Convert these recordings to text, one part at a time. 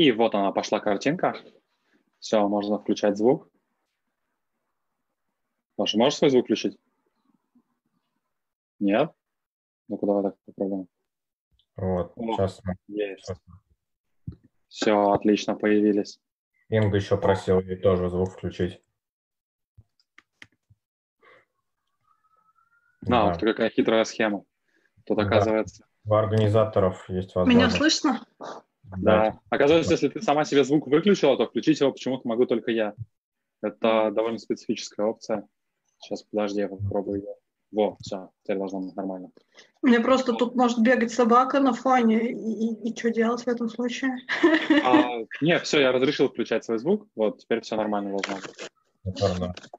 И вот она, пошла картинка. Все, можно включать звук. Маша, можешь свой звук включить? Нет? Ну-ка, давай так попробуем. Вот, О, сейчас. Есть. Сейчас. Все, отлично, появились. Инга еще просил ей тоже звук включить. Да, да. вот какая хитрая схема. Тут да. оказывается... У организаторов есть возможность. Меня слышно? Да. Оказывается, если ты сама себе звук выключила, то включить его почему-то могу только я. Это довольно специфическая опция. Сейчас, подожди, я попробую ее. Во, все, теперь должно быть нормально. Мне просто тут может бегать собака на фоне, и, и, и что делать в этом случае? А, нет, все, я разрешил включать свой звук, вот, теперь все нормально должно быть.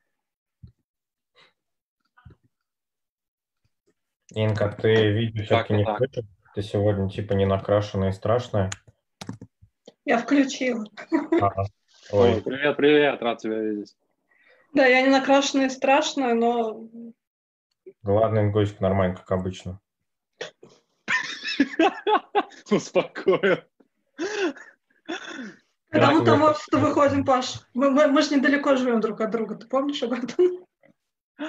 Инка, ты видео все-таки не включишь? Ты сегодня типа не накрашенная и страшная? Я включила. Ага. Ой, привет, привет, рад тебя видеть. Да, я не накрашенная и страшная, но... Главный ингочек нормально, как обычно. Успокоил. Когда мы там офис выходим, Паш, мы, мы, мы же недалеко живем друг от друга, ты помнишь об этом?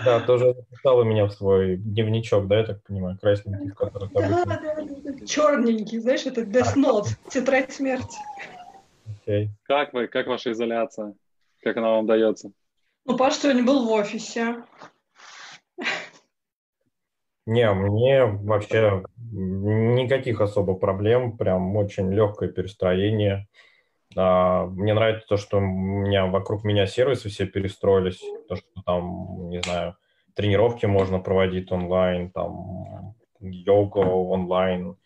Да, тоже записала меня в свой дневничок, да, я так понимаю, красненький, в который да, да, да, черненький, знаешь, это Death Note, тетрадь смерти. Okay. Как вы, как ваша изоляция? Как она вам дается? Ну, Паш сегодня был в офисе. Не, мне вообще никаких особо проблем, прям очень легкое перестроение. А, мне нравится то, что у меня вокруг меня сервисы все перестроились, то, что там, не знаю, тренировки можно проводить онлайн, там йога онлайн,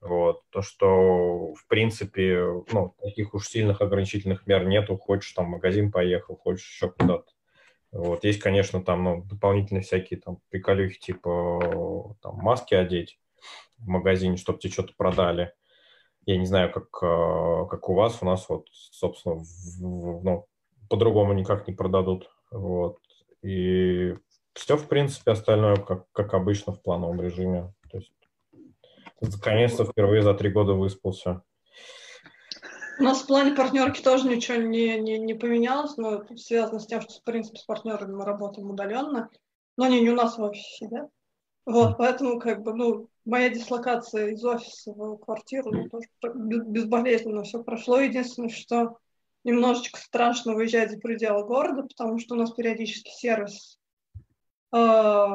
вот. То, что, в принципе, ну, таких уж сильных ограничительных мер нету. Хочешь там в магазин поехал, хочешь еще куда-то. Вот. Есть, конечно, там ну, дополнительные всякие там приколюхи, типа там, маски одеть в магазине, чтобы тебе что-то продали. Я не знаю, как, э, как у вас. У нас вот, собственно, в, ну, по-другому никак не продадут. Вот. И все, в принципе, остальное, как, как обычно, в плановом режиме. То есть Наконец-то впервые за три года выспался. У нас в плане партнерки тоже ничего не, не, не поменялось, но связано с тем, что, в принципе, с партнерами мы работаем удаленно, но они не у нас в офисе, да? Вот, поэтому, как бы, ну, моя дислокация из офиса в квартиру ну, тоже безболезненно все прошло. Единственное, что немножечко страшно выезжать за пределы города, потому что у нас периодически сервис э,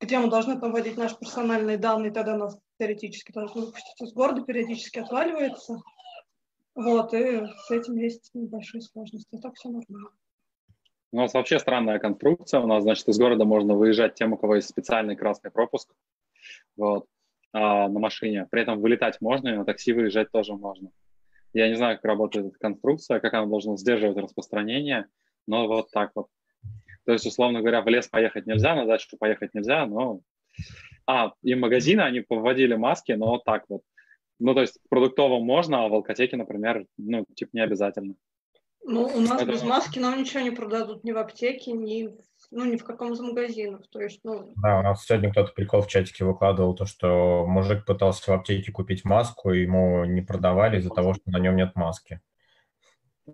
где мы должны там вводить наши персональные данные, тогда нас теоретически должны выпустить из города, периодически отваливается. Вот, и с этим есть небольшие сложности. А так все нормально. У нас вообще странная конструкция. У нас, значит, из города можно выезжать тем, у кого есть специальный красный пропуск вот, а, на машине. При этом вылетать можно, и на такси выезжать тоже можно. Я не знаю, как работает эта конструкция, как она должна сдерживать распространение, но вот так вот. То есть, условно говоря, в лес поехать нельзя, на дачу поехать нельзя, но... А, и магазины, они повводили маски, но вот так вот. Ну, то есть в продуктовом можно, а в алкотеке, например, ну, типа не обязательно. Ну, у нас Это... без маски нам ничего не продадут ни в аптеке, ни в, ну, ни в каком из магазинов. То есть, ну... Да, у нас сегодня кто-то прикол в чатике выкладывал, то, что мужик пытался в аптеке купить маску, ему не продавали из-за того, что на нем нет маски.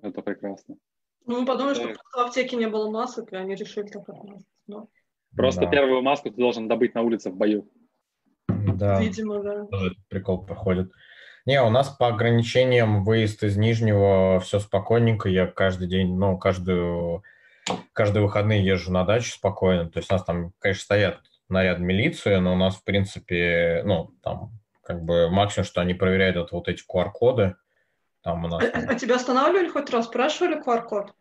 Это прекрасно. Ну, мы подумали, что в аптеке не было масок, и они решили так отмазаться. Но... Просто да. первую маску ты должен добыть на улице в бою. Да. Видимо, да. Этот прикол проходит. Не, у нас по ограничениям выезд из Нижнего все спокойненько. Я каждый день, ну, каждую, каждые выходные езжу на дачу спокойно. То есть у нас там, конечно, стоят наряд милиции, но у нас, в принципе, ну, там, как бы максимум, что они проверяют, это вот эти QR-коды. Там у нас... А, а тебя останавливали хоть раз? Спрашивали QR-код?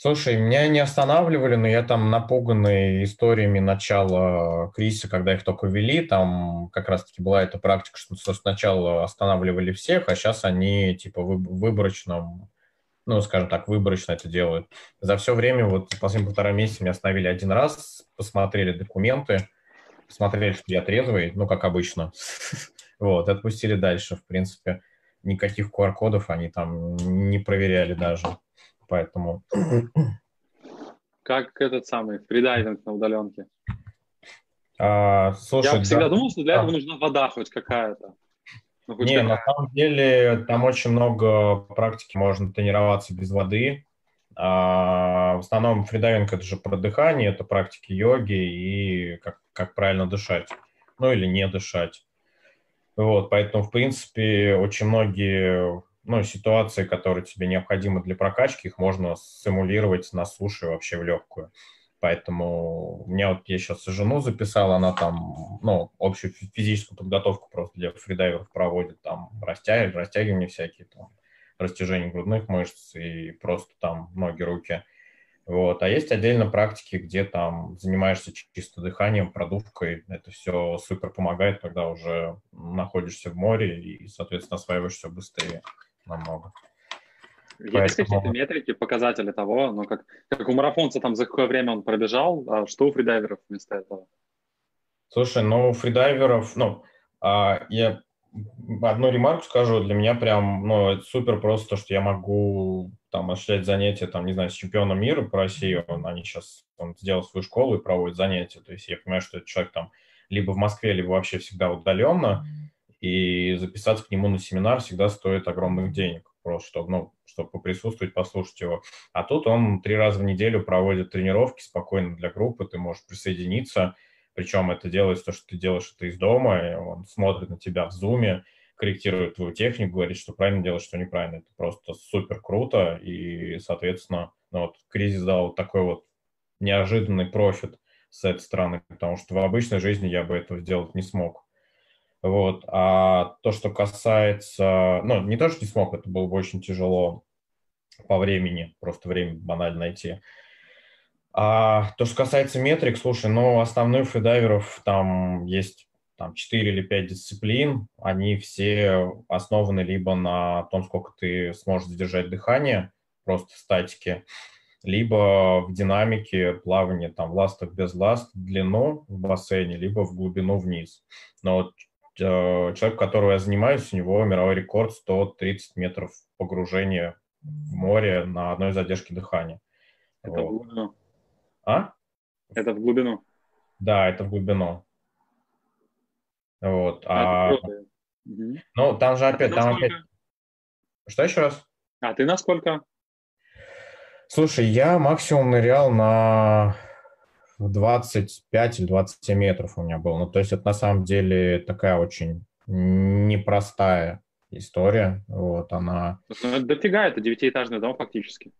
Слушай, меня не останавливали, но я там напуганный историями начала кризиса, когда их только ввели, там как раз-таки была эта практика, что сначала останавливали всех, а сейчас они типа выборочно, ну, скажем так, выборочно это делают. За все время, вот последние полтора месяца меня остановили один раз, посмотрели документы, посмотрели, что я трезвый, ну, как обычно. Вот, отпустили дальше, в принципе никаких QR-кодов они там не проверяли даже. Поэтому... Как этот самый фридайвинг на удаленке? А, слушай, Я всегда да, думал, что для да. этого нужна вода хоть какая-то. Ну, не, на самом деле там очень много практики, можно тренироваться без воды. А, в основном фридайвинг это же про дыхание, это практики йоги и как, как правильно дышать, ну или не дышать. Вот, поэтому, в принципе, очень многие ну, ситуации, которые тебе необходимы для прокачки, их можно симулировать на суше вообще в легкую. Поэтому у меня вот я сейчас жену записал, она там, ну, общую физическую подготовку просто для фридайверов проводит, там, растяг, растягивания всякие, там, растяжение грудных мышц и просто там ноги, руки. Вот. А есть отдельно практики, где там занимаешься чисто дыханием, продувкой. Это все супер помогает, когда уже находишься в море и, соответственно, осваиваешься быстрее намного. Есть какие-то метрики, показатели того, ну, как, как у марафонца там за какое время он пробежал, а что у фридайверов вместо этого? Слушай, ну, у фридайверов, ну, а, я одну ремарку скажу, для меня прям, ну, это супер просто, что я могу там осуществлять занятия, там, не знаю, с чемпионом мира по России, он, они сейчас, он сделал свою школу и проводит занятия, то есть я понимаю, что этот человек там либо в Москве, либо вообще всегда удаленно, и записаться к нему на семинар всегда стоит огромных денег просто, чтобы, ну, чтобы поприсутствовать, послушать его. А тут он три раза в неделю проводит тренировки спокойно для группы, ты можешь присоединиться, причем это делается то, что ты делаешь это из дома, и он смотрит на тебя в зуме, корректирует твою технику, говорит, что правильно делаешь, что неправильно. Это просто супер круто, и, соответственно, ну, вот кризис дал вот такой вот неожиданный профит с этой стороны, потому что в обычной жизни я бы этого сделать не смог. Вот. А то, что касается... Ну, не то, что не смог, это было бы очень тяжело по времени, просто время банально найти. А то, что касается метрик, слушай, ну, основных фридайверов там есть там 4 или 5 дисциплин, они все основаны либо на том, сколько ты сможешь задержать дыхание, просто статики, либо в динамике плавания, там, в ластах без ласт, длину в бассейне, либо в глубину вниз. Но вот человек, которого я занимаюсь, у него мировой рекорд 130 метров погружения в море на одной задержке дыхания. Это вот. в глубину. А? Это в глубину. Да, это в глубину. Вот. А, а... Ну, там же а опять, там опять... Что еще раз? А ты на сколько? Слушай, я максимум нырял на в 25 или 27 метров у меня был. Ну, то есть это на самом деле такая очень непростая история. Вот она... Ну, дофига, это девятиэтажный дом фактически.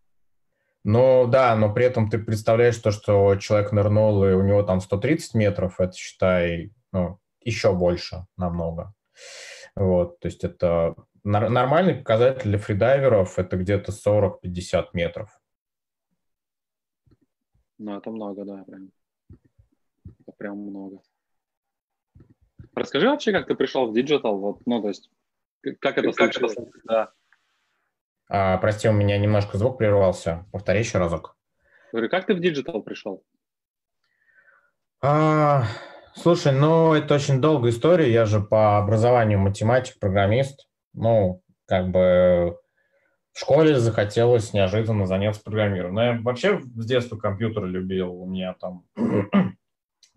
Ну да, но при этом ты представляешь то, что человек нырнул, и у него там 130 метров, это считай, ну, еще больше намного. Вот, то есть это нормальный показатель для фридайверов, это где-то 40-50 метров. Ну, это много, да, прям. Прям много. Расскажи вообще, как ты пришел в digital, вот, ну, то есть, как это как случилось? Это... Да. А, прости, у меня немножко звук прервался. Повтори еще разок. Говорю, как ты в digital пришел? А, слушай, ну, это очень долгая история. Я же по образованию математик, программист. Ну, как бы в школе захотелось неожиданно заняться программированием. Но я вообще с детства компьютер любил. У меня там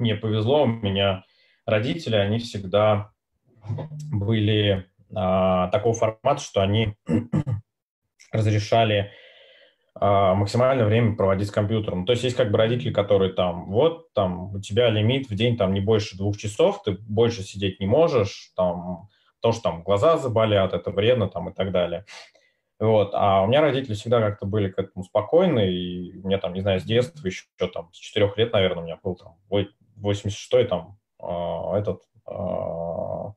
мне повезло, у меня родители, они всегда были а, такого формата, что они разрешали а, максимальное время проводить с компьютером. То есть есть как бы родители, которые там, вот, там, у тебя лимит в день там не больше двух часов, ты больше сидеть не можешь, там, то, что там глаза заболят, это вредно, там, и так далее. Вот. А у меня родители всегда как-то были к этому спокойны, и у меня там, не знаю, с детства еще там, с четырех лет, наверное, у меня был там 86-й там э, этот э,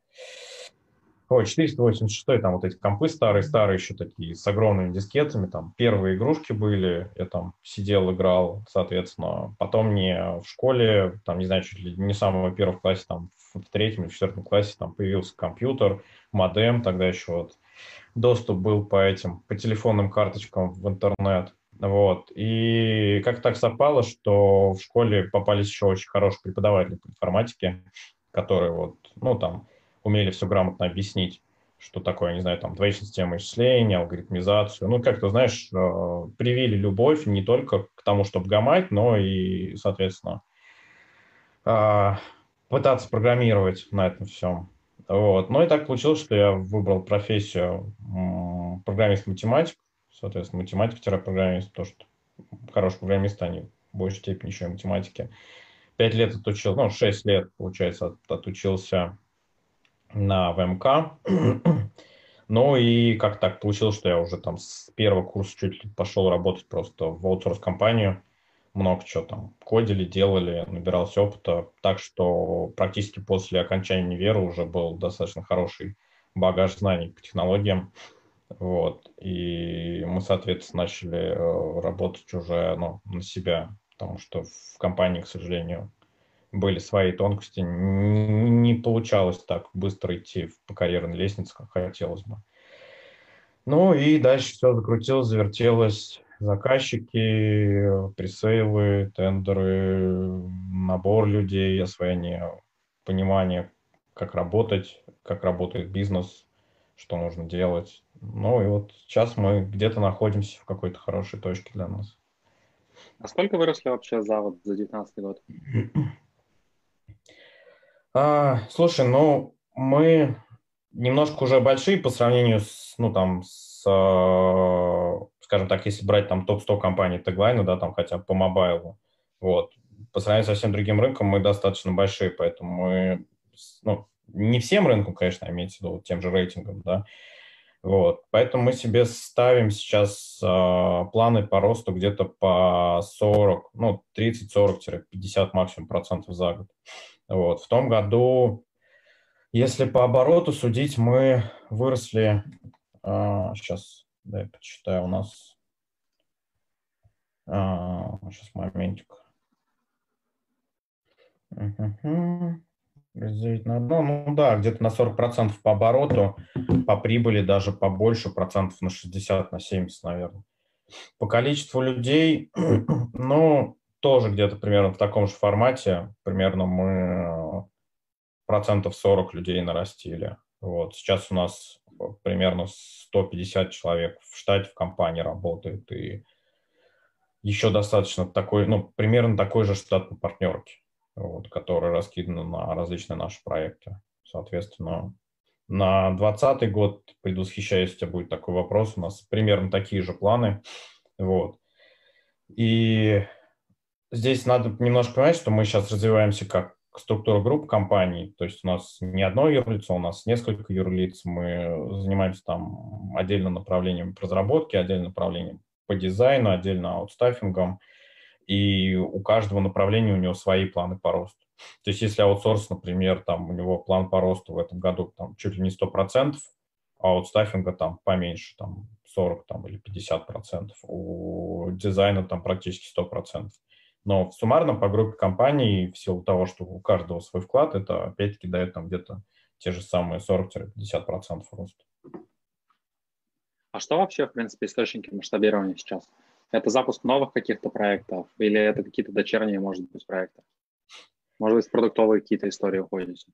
Ой, 486 там вот эти компы старые-старые еще такие, с огромными дискетами, там первые игрушки были, я там сидел, играл, соответственно. Потом мне в школе, там, не знаю, чуть ли не самого первого классе, там, в третьем или четвертом классе там появился компьютер, модем, тогда еще вот доступ был по этим, по телефонным карточкам в интернет. Вот. И как так совпало, что в школе попались еще очень хорошие преподаватели по информатике, которые вот, ну, там, умели все грамотно объяснить, что такое, не знаю, там, двоичная система исчисления, алгоритмизацию. Ну, как то знаешь, э, привили любовь не только к тому, чтобы гамать, но и, соответственно, э, пытаться программировать на этом всем. Вот. Ну и так получилось, что я выбрал профессию программист-математик, соответственно, математик-программист, потому что хороший программист, они в большей степени еще и математики. Пять лет отучил, ну, шесть лет, получается, отучился на ВМК. Ну и как так получилось, что я уже там с первого курса чуть ли пошел работать просто в аутсорс-компанию. Много чего там кодили, делали, набирался опыта. Так что практически после окончания универа уже был достаточно хороший багаж знаний по технологиям. Вот. И мы, соответственно, начали э, работать уже ну, на себя, потому что в компании, к сожалению, были свои тонкости. Не получалось так быстро идти по карьерной лестнице, как хотелось бы. Ну и дальше все закрутилось, завертелось. Заказчики, пресейлы, тендеры, набор людей, освоение, понимание, как работать, как работает бизнес, что нужно делать. Ну и вот сейчас мы где-то находимся в какой-то хорошей точке для нас. А сколько выросли вообще за вот за 2019 год? А, слушай, ну, мы немножко уже большие по сравнению с, ну, там, с, а, скажем так, если брать там топ-100 компаний теглайна, да, там хотя бы по мобайлу, вот. По сравнению со всем другим рынком мы достаточно большие, поэтому мы, ну, не всем рынком, конечно, имеется в виду, тем же рейтингом, да, вот. Поэтому мы себе ставим сейчас э, планы по росту где-то по 40, ну, 30-40-50 максимум процентов за год. Вот. В том году, если по обороту судить, мы выросли, а, сейчас, дай почитаю, у нас, а, сейчас моментик. Разделить на одно, ну да, где-то на 40% по обороту, по прибыли даже побольше, процентов на 60, на 70, наверное. По количеству людей, ну, тоже где-то примерно в таком же формате, примерно мы э, процентов 40 людей нарастили. Вот. Сейчас у нас примерно 150 человек в штате, в компании работает, и еще достаточно такой, ну, примерно такой же штат по партнерке, вот, который раскидан на различные наши проекты. Соответственно, на 2020 год, предвосхищаясь, у тебя будет такой вопрос, у нас примерно такие же планы. Вот. И здесь надо немножко понимать, что мы сейчас развиваемся как структура групп компаний, то есть у нас не одно юрлицо, у нас несколько юрлиц, мы занимаемся там отдельно направлением по разработке, отдельно направлением по дизайну, отдельно аутстаффингом, и у каждого направления у него свои планы по росту. То есть если аутсорс, например, там у него план по росту в этом году там, чуть ли не 100%, а аутстаффинга там поменьше, там 40 там, или 50%, у дизайна там практически 100%. Но в суммарном по группе компаний, в силу того, что у каждого свой вклад, это опять-таки дает там где-то те же самые 40-50% роста. А что вообще, в принципе, источники масштабирования сейчас? Это запуск новых каких-то проектов или это какие-то дочерние, может быть, проекты? Может быть, продуктовые какие-то истории уходите?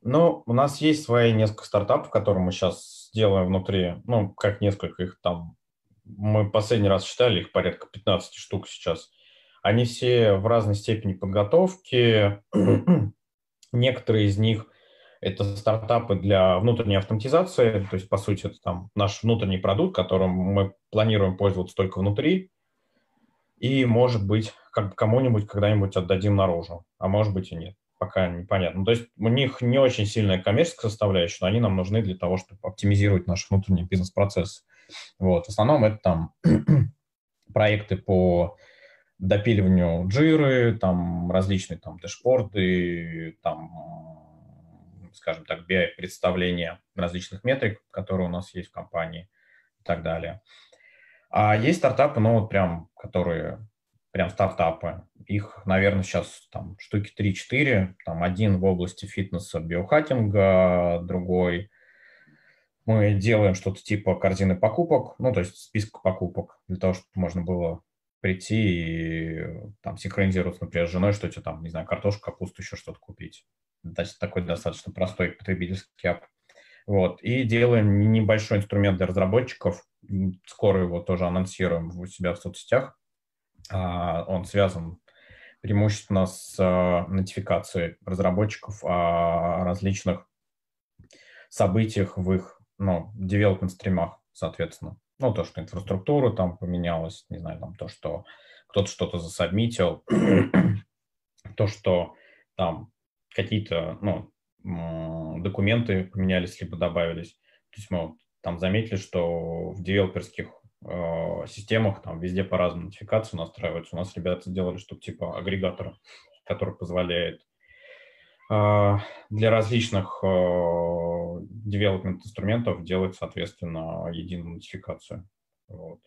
Ну, у нас есть свои несколько стартапов, которые мы сейчас делаем внутри. Ну, как несколько их там. Мы последний раз считали, их порядка 15 штук сейчас. Они все в разной степени подготовки. Некоторые из них это стартапы для внутренней автоматизации, то есть, по сути, это там наш внутренний продукт, которым мы планируем пользоваться только внутри, и, может быть, как кому-нибудь когда-нибудь отдадим наружу, а может быть и нет, пока непонятно. То есть у них не очень сильная коммерческая составляющая, но они нам нужны для того, чтобы оптимизировать наш внутренний бизнес-процесс. Вот. В основном это там проекты по допиливанию джиры, там различные там дэшборды, там, скажем так, BI-представления различных метрик, которые у нас есть в компании и так далее. А есть стартапы, ну вот прям, которые прям стартапы. Их, наверное, сейчас там штуки 3-4. Там один в области фитнеса, биохакинга, другой мы делаем что-то типа корзины покупок, ну, то есть списка покупок, для того, чтобы можно было прийти и там синхронизироваться, например, с женой, что тебе там, не знаю, картошку, капусту, еще что-то купить. Такой достаточно простой потребительский ап. Вот. И делаем небольшой инструмент для разработчиков. Скоро его тоже анонсируем у себя в соцсетях. А, он связан преимущественно с а, нотификацией разработчиков о различных событиях в их, ну, development стримах, соответственно. Ну, то, что инфраструктура там поменялась, не знаю, там то, что кто-то что-то засобмитил, то, что там какие-то, ну, документы поменялись, либо добавились. То есть мы там заметили, что в девелоперских э, системах там везде по-разному нотификации настраиваются. У нас ребята сделали что-то типа агрегатора, который позволяет для различных development инструментов делать, соответственно, единую нотификацию. Вот.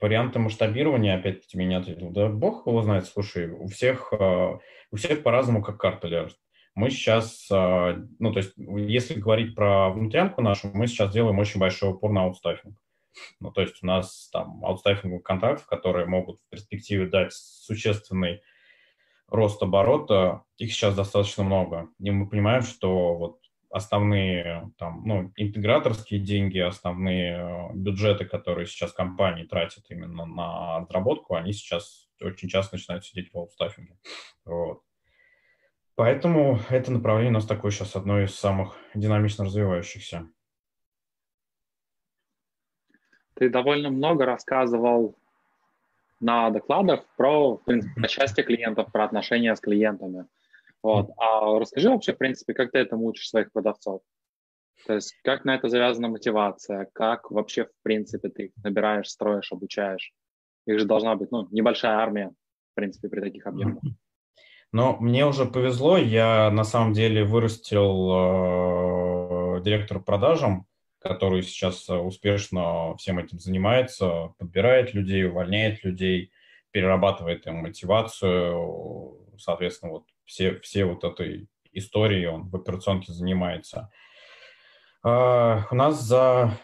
Варианты масштабирования, опять-таки, меня ответил, да бог его знает, слушай, у всех, э, у всех по-разному как карта ляжет. Мы сейчас, а, ну, то есть, если говорить про внутрянку нашу, мы сейчас делаем очень большой упор на аутстаффинг. Ну, то есть у нас там аутстаффинговых контрактов, которые могут в перспективе дать существенный рост оборота, их сейчас достаточно много. И мы понимаем, что вот основные там, ну, интеграторские деньги, основные э, бюджеты, которые сейчас компании тратят именно на разработку, они сейчас очень часто начинают сидеть в аутстаффинге. Вот. Поэтому это направление у нас такое сейчас одно из самых динамично развивающихся. Ты довольно много рассказывал на докладах про, в принципе, счастье клиентов, про отношения с клиентами. Вот. А расскажи вообще, в принципе, как ты этому учишь своих продавцов? То есть как на это завязана мотивация, как вообще, в принципе, ты их набираешь, строишь, обучаешь? Их же должна быть, ну, небольшая армия, в принципе, при таких объемах. Но мне уже повезло, я на самом деле вырастил э, директора продажам, который сейчас успешно всем этим занимается, подбирает людей, увольняет людей, перерабатывает им мотивацию, соответственно, вот все, все вот этой истории он в операционке занимается. Э, у нас за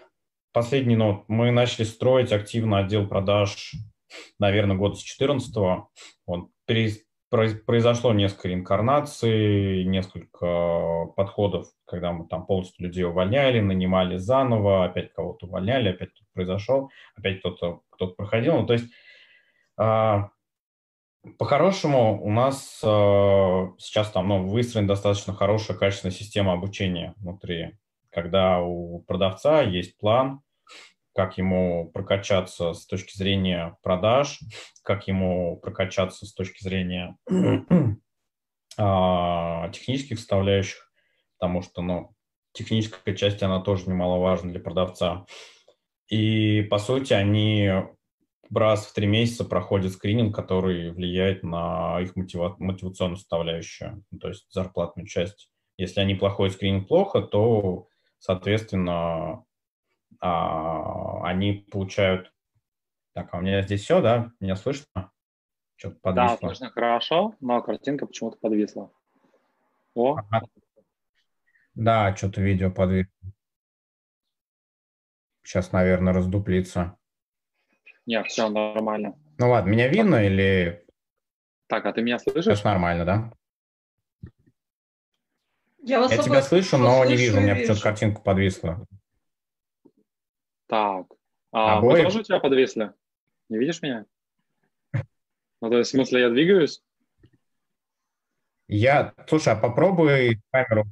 последний, ну, мы начали строить активно отдел продаж, наверное, года с 14 Он произошло несколько инкарнаций, несколько подходов, когда мы там полностью людей увольняли, нанимали заново, опять кого-то увольняли, опять кто-то произошел, опять кто-то кто проходил. Ну, то есть а, по-хорошему у нас а, сейчас там ну, выстроена достаточно хорошая, качественная система обучения внутри, когда у продавца есть план, как ему прокачаться с точки зрения продаж, как ему прокачаться с точки зрения а, технических составляющих, потому что, ну, техническая часть, она тоже немаловажна для продавца. И, по сути, они раз в три месяца проходят скрининг, который влияет на их мотива- мотивационную составляющую, ну, то есть зарплатную часть. Если они плохой скрининг плохо, то, соответственно, а, они получают... Так, а у меня здесь все, да? Меня слышно? Что-то подвисло. Да, слышно хорошо, но картинка почему-то подвисла. О. Ага. Да, что-то видео подвисло. Сейчас, наверное, раздуплится. Нет, все нормально. Ну ладно, меня видно так. или... Так, а ты меня слышишь? Сейчас нормально, да? Я, вас Я тебя слышу, но не вижу, у меня почему-то картинка подвисла. Так. А Обоих? мы тоже у тебя подвесли? Не видишь меня? Ну, то есть, в смысле, я двигаюсь? Я, слушай, а попробуй камеру.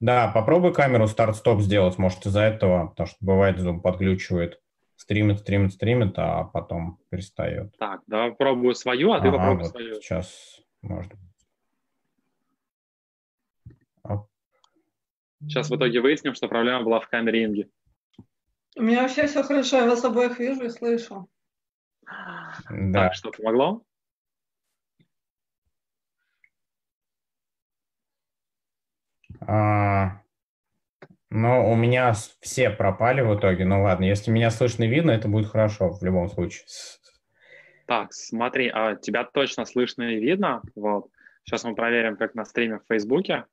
Да, попробуй камеру старт-стоп сделать, может, из-за этого, потому что бывает, Zoom подглючивает. Стримит, стримит, стримит, а потом перестает. Так, давай попробую свою, а ага, ты попробуй вот свою. Сейчас, может быть. Сейчас в итоге выясним, что проблема была в камере Инги. У меня вообще все хорошо, я вас обоих вижу и слышу. Да. Так, что помогло? А, ну, у меня все пропали в итоге. Ну ладно, если меня слышно и видно, это будет хорошо в любом случае. Так, смотри, а тебя точно слышно и видно. Вот. Сейчас мы проверим, как на стриме в Фейсбуке.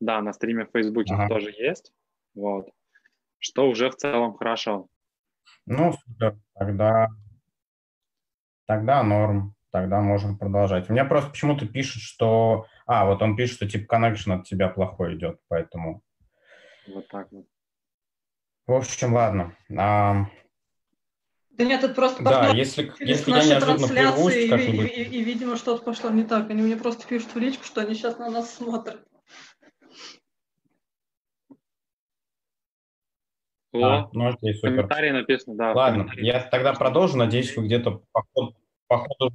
Да, на стриме в Фейсбуке ага. тоже есть. Вот что уже в целом хорошо. Ну, супер. Тогда, тогда норм. Тогда можем продолжать. У меня просто почему-то пишет, что... А, вот он пишет, что типа connection от тебя плохой идет, поэтому... Вот так вот. В общем, ладно. А... Да нет, это просто да, если, если я неожиданно прервусь, и, и, и, и, видимо, что-то пошло не так. Они мне просто пишут в личку, что они сейчас на нас смотрят. О, а, ну окей, супер. Комментарии написано, да. Ладно, я тогда продолжу, надеюсь, вы где-то по ходу, по ходу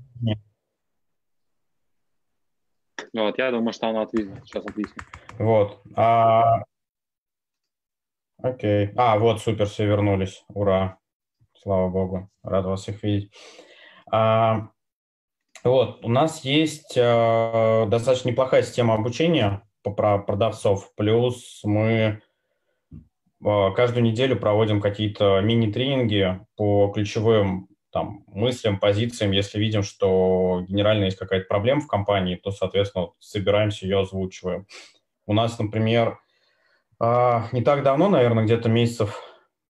вот, я думаю, что оно отвиснет. Сейчас отвиснет. Вот. А... Окей. А, вот, супер, все вернулись. Ура. Слава богу. Рад вас всех видеть. А... Вот, у нас есть э, достаточно неплохая система обучения по продавцов. Плюс мы э, каждую неделю проводим какие-то мини-тренинги по ключевым там, мыслям, позициям. Если видим, что генерально есть какая-то проблема в компании, то, соответственно, собираемся, ее озвучиваем. У нас, например, а, не так давно, наверное, где-то месяцев,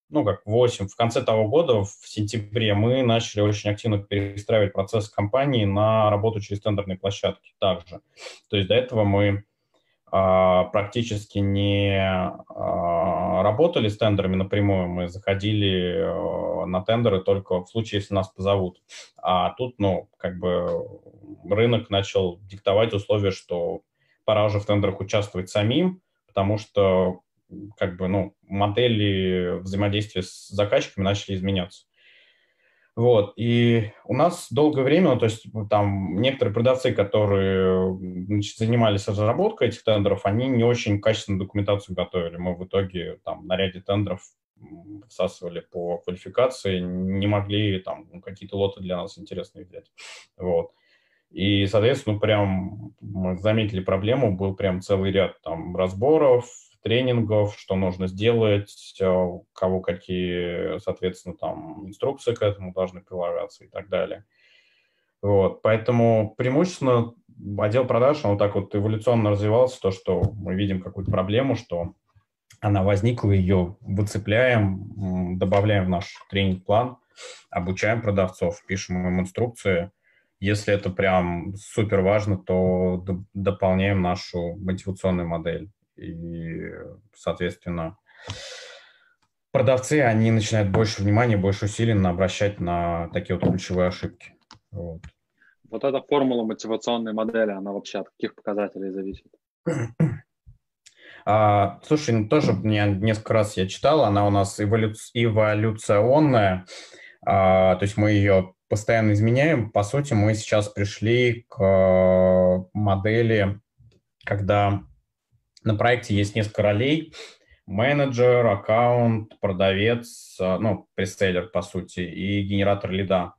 ну, как 8, в конце того года, в сентябре, мы начали очень активно перестраивать процесс компании на работу через тендерные площадки также. То есть до этого мы практически не а, работали с тендерами напрямую, мы заходили а, на тендеры только в случае, если нас позовут. А тут, ну, как бы рынок начал диктовать условия, что пора уже в тендерах участвовать самим, потому что как бы, ну, модели взаимодействия с заказчиками начали изменяться. Вот, и у нас долгое время, ну, то есть там некоторые продавцы, которые значит, занимались разработкой этих тендеров, они не очень качественную документацию готовили. Мы в итоге там на ряде тендеров всасывали по квалификации, не могли там какие-то лоты для нас интересные взять. Вот. И, соответственно, прям мы заметили проблему, был прям целый ряд там разборов, тренингов, что нужно сделать, э, кого какие, соответственно, там инструкции к этому должны прилагаться и так далее. Вот, поэтому преимущественно отдел продаж, он вот так вот эволюционно развивался, то, что мы видим какую-то проблему, что она возникла, ее выцепляем, добавляем в наш тренинг-план, обучаем продавцов, пишем им инструкции. Если это прям супер важно, то дополняем нашу мотивационную модель. И, соответственно, продавцы, они начинают больше внимания, больше усилий обращать на такие вот ключевые ошибки. Вот. Вот эта формула мотивационной модели, она вообще от каких показателей зависит? А, слушай, ну, тоже мне несколько раз я читал, она у нас эволю... эволюционная, а, то есть мы ее постоянно изменяем. По сути, мы сейчас пришли к модели, когда на проекте есть несколько ролей. Менеджер, аккаунт, продавец, э, ну, престейлер, по сути, и генератор лида.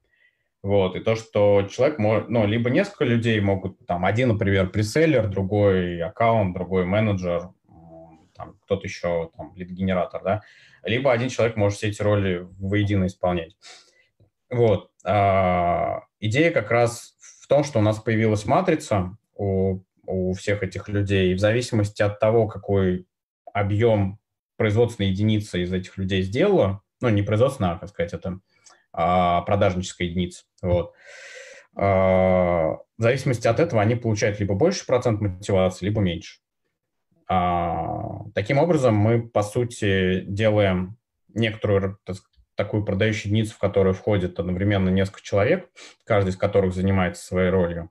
Вот, и то, что человек может, ну, либо несколько людей могут, там, один, например, преселлер, другой аккаунт, другой менеджер, там, кто-то еще, там, лид-генератор, да, либо один человек может все эти роли воедино исполнять. Вот. А, идея как раз в том, что у нас появилась матрица у у всех этих людей. И в зависимости от того, какой объем производственной единицы из этих людей сделала, ну, не производственная, а, как сказать, это а, продажническая единица, вот, а, в зависимости от этого они получают либо больше процент мотивации, либо меньше. А, таким образом, мы, по сути, делаем некоторую так, такую продающую единицу, в которую входит одновременно несколько человек, каждый из которых занимается своей ролью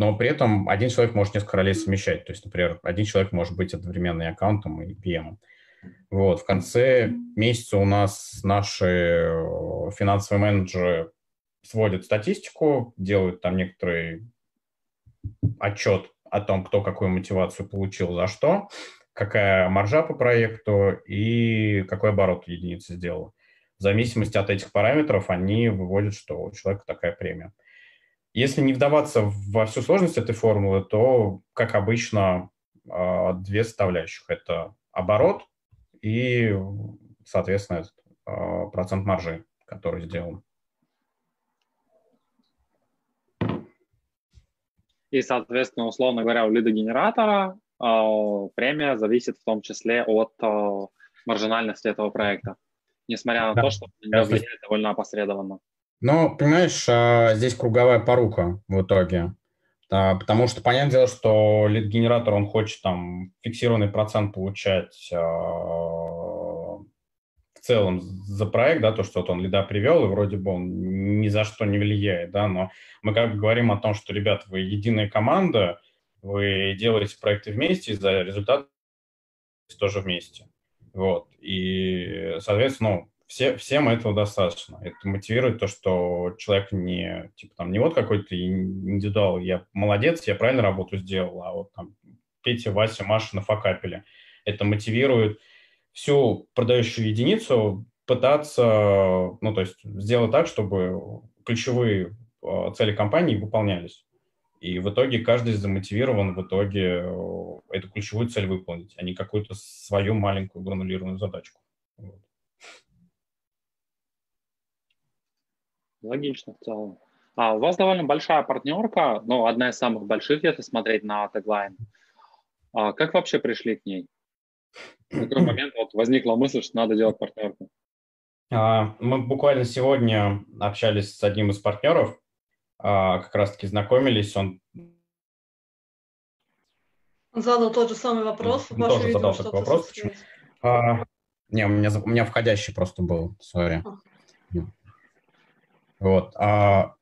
но при этом один человек может несколько ролей совмещать. То есть, например, один человек может быть одновременно и аккаунтом, и PM. Вот, в конце месяца у нас наши э, финансовые менеджеры сводят статистику, делают там некоторый отчет о том, кто какую мотивацию получил за что, какая маржа по проекту и какой оборот единицы сделал. В зависимости от этих параметров они выводят, что у человека такая премия. Если не вдаваться во всю сложность этой формулы, то, как обычно, а, две составляющих. Это оборот и, соответственно, а, процент маржи, который сделан. И, соответственно, условно говоря, у лидогенератора э, премия зависит в том числе от э, маржинальности этого проекта, несмотря на да. то, что он влияет довольно опосредованно. Ну, понимаешь, а, здесь круговая порука в итоге. Потому что, понятное дело, что лид-генератор, он хочет там фиксированный процент получать а, в целом за проект, да, то, что вот он лида привел, и вроде бы он ни за что не влияет, да, но мы как бы говорим о том, что, ребят, вы единая команда, вы делаете проекты вместе, и за результат тоже вместе. Вот. И, соответственно, ну, все, всем этого достаточно. Это мотивирует то, что человек не, типа, там, не вот какой-то индивидуал, я молодец, я правильно работу сделал, а вот там Петя, Вася, Маша нафакапили. Это мотивирует всю продающую единицу пытаться, ну, то есть сделать так, чтобы ключевые э, цели компании выполнялись. И в итоге каждый замотивирован в итоге э, эту ключевую цель выполнить, а не какую-то свою маленькую гранулированную задачку. Логично в целом. А у вас довольно большая партнерка, ну, одна из самых больших, если смотреть на теглайн. А как вообще пришли к ней? В какой момент вот возникла мысль, что надо делать партнерку? А, мы буквально сегодня общались с одним из партнеров, а, как раз-таки знакомились, он... Он задал тот же самый вопрос. Он тоже задал такой вопрос. А, не, у меня, у меня входящий просто был, сори. Вот. А,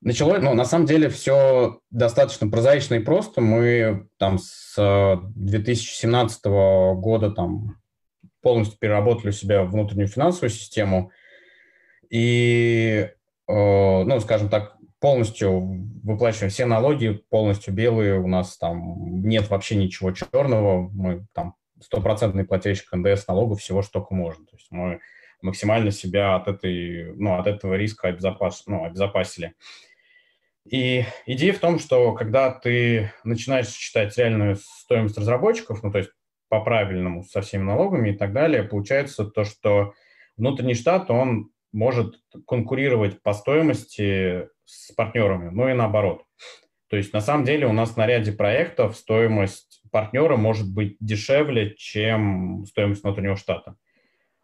началось, ну, на самом деле все достаточно прозаично и просто. Мы там с 2017 года там полностью переработали у себя внутреннюю финансовую систему и, э, ну, скажем так, полностью выплачиваем все налоги, полностью белые, у нас там нет вообще ничего черного, мы там стопроцентный плательщик НДС налогов, всего, что только можно. То есть мы максимально себя от, этой, ну, от этого риска обезопас, ну, обезопасили. И идея в том, что когда ты начинаешь считать реальную стоимость разработчиков, ну, то есть по-правильному со всеми налогами и так далее, получается то, что внутренний штат, он может конкурировать по стоимости с партнерами, ну и наоборот. То есть на самом деле у нас на ряде проектов стоимость партнера может быть дешевле, чем стоимость внутреннего штата.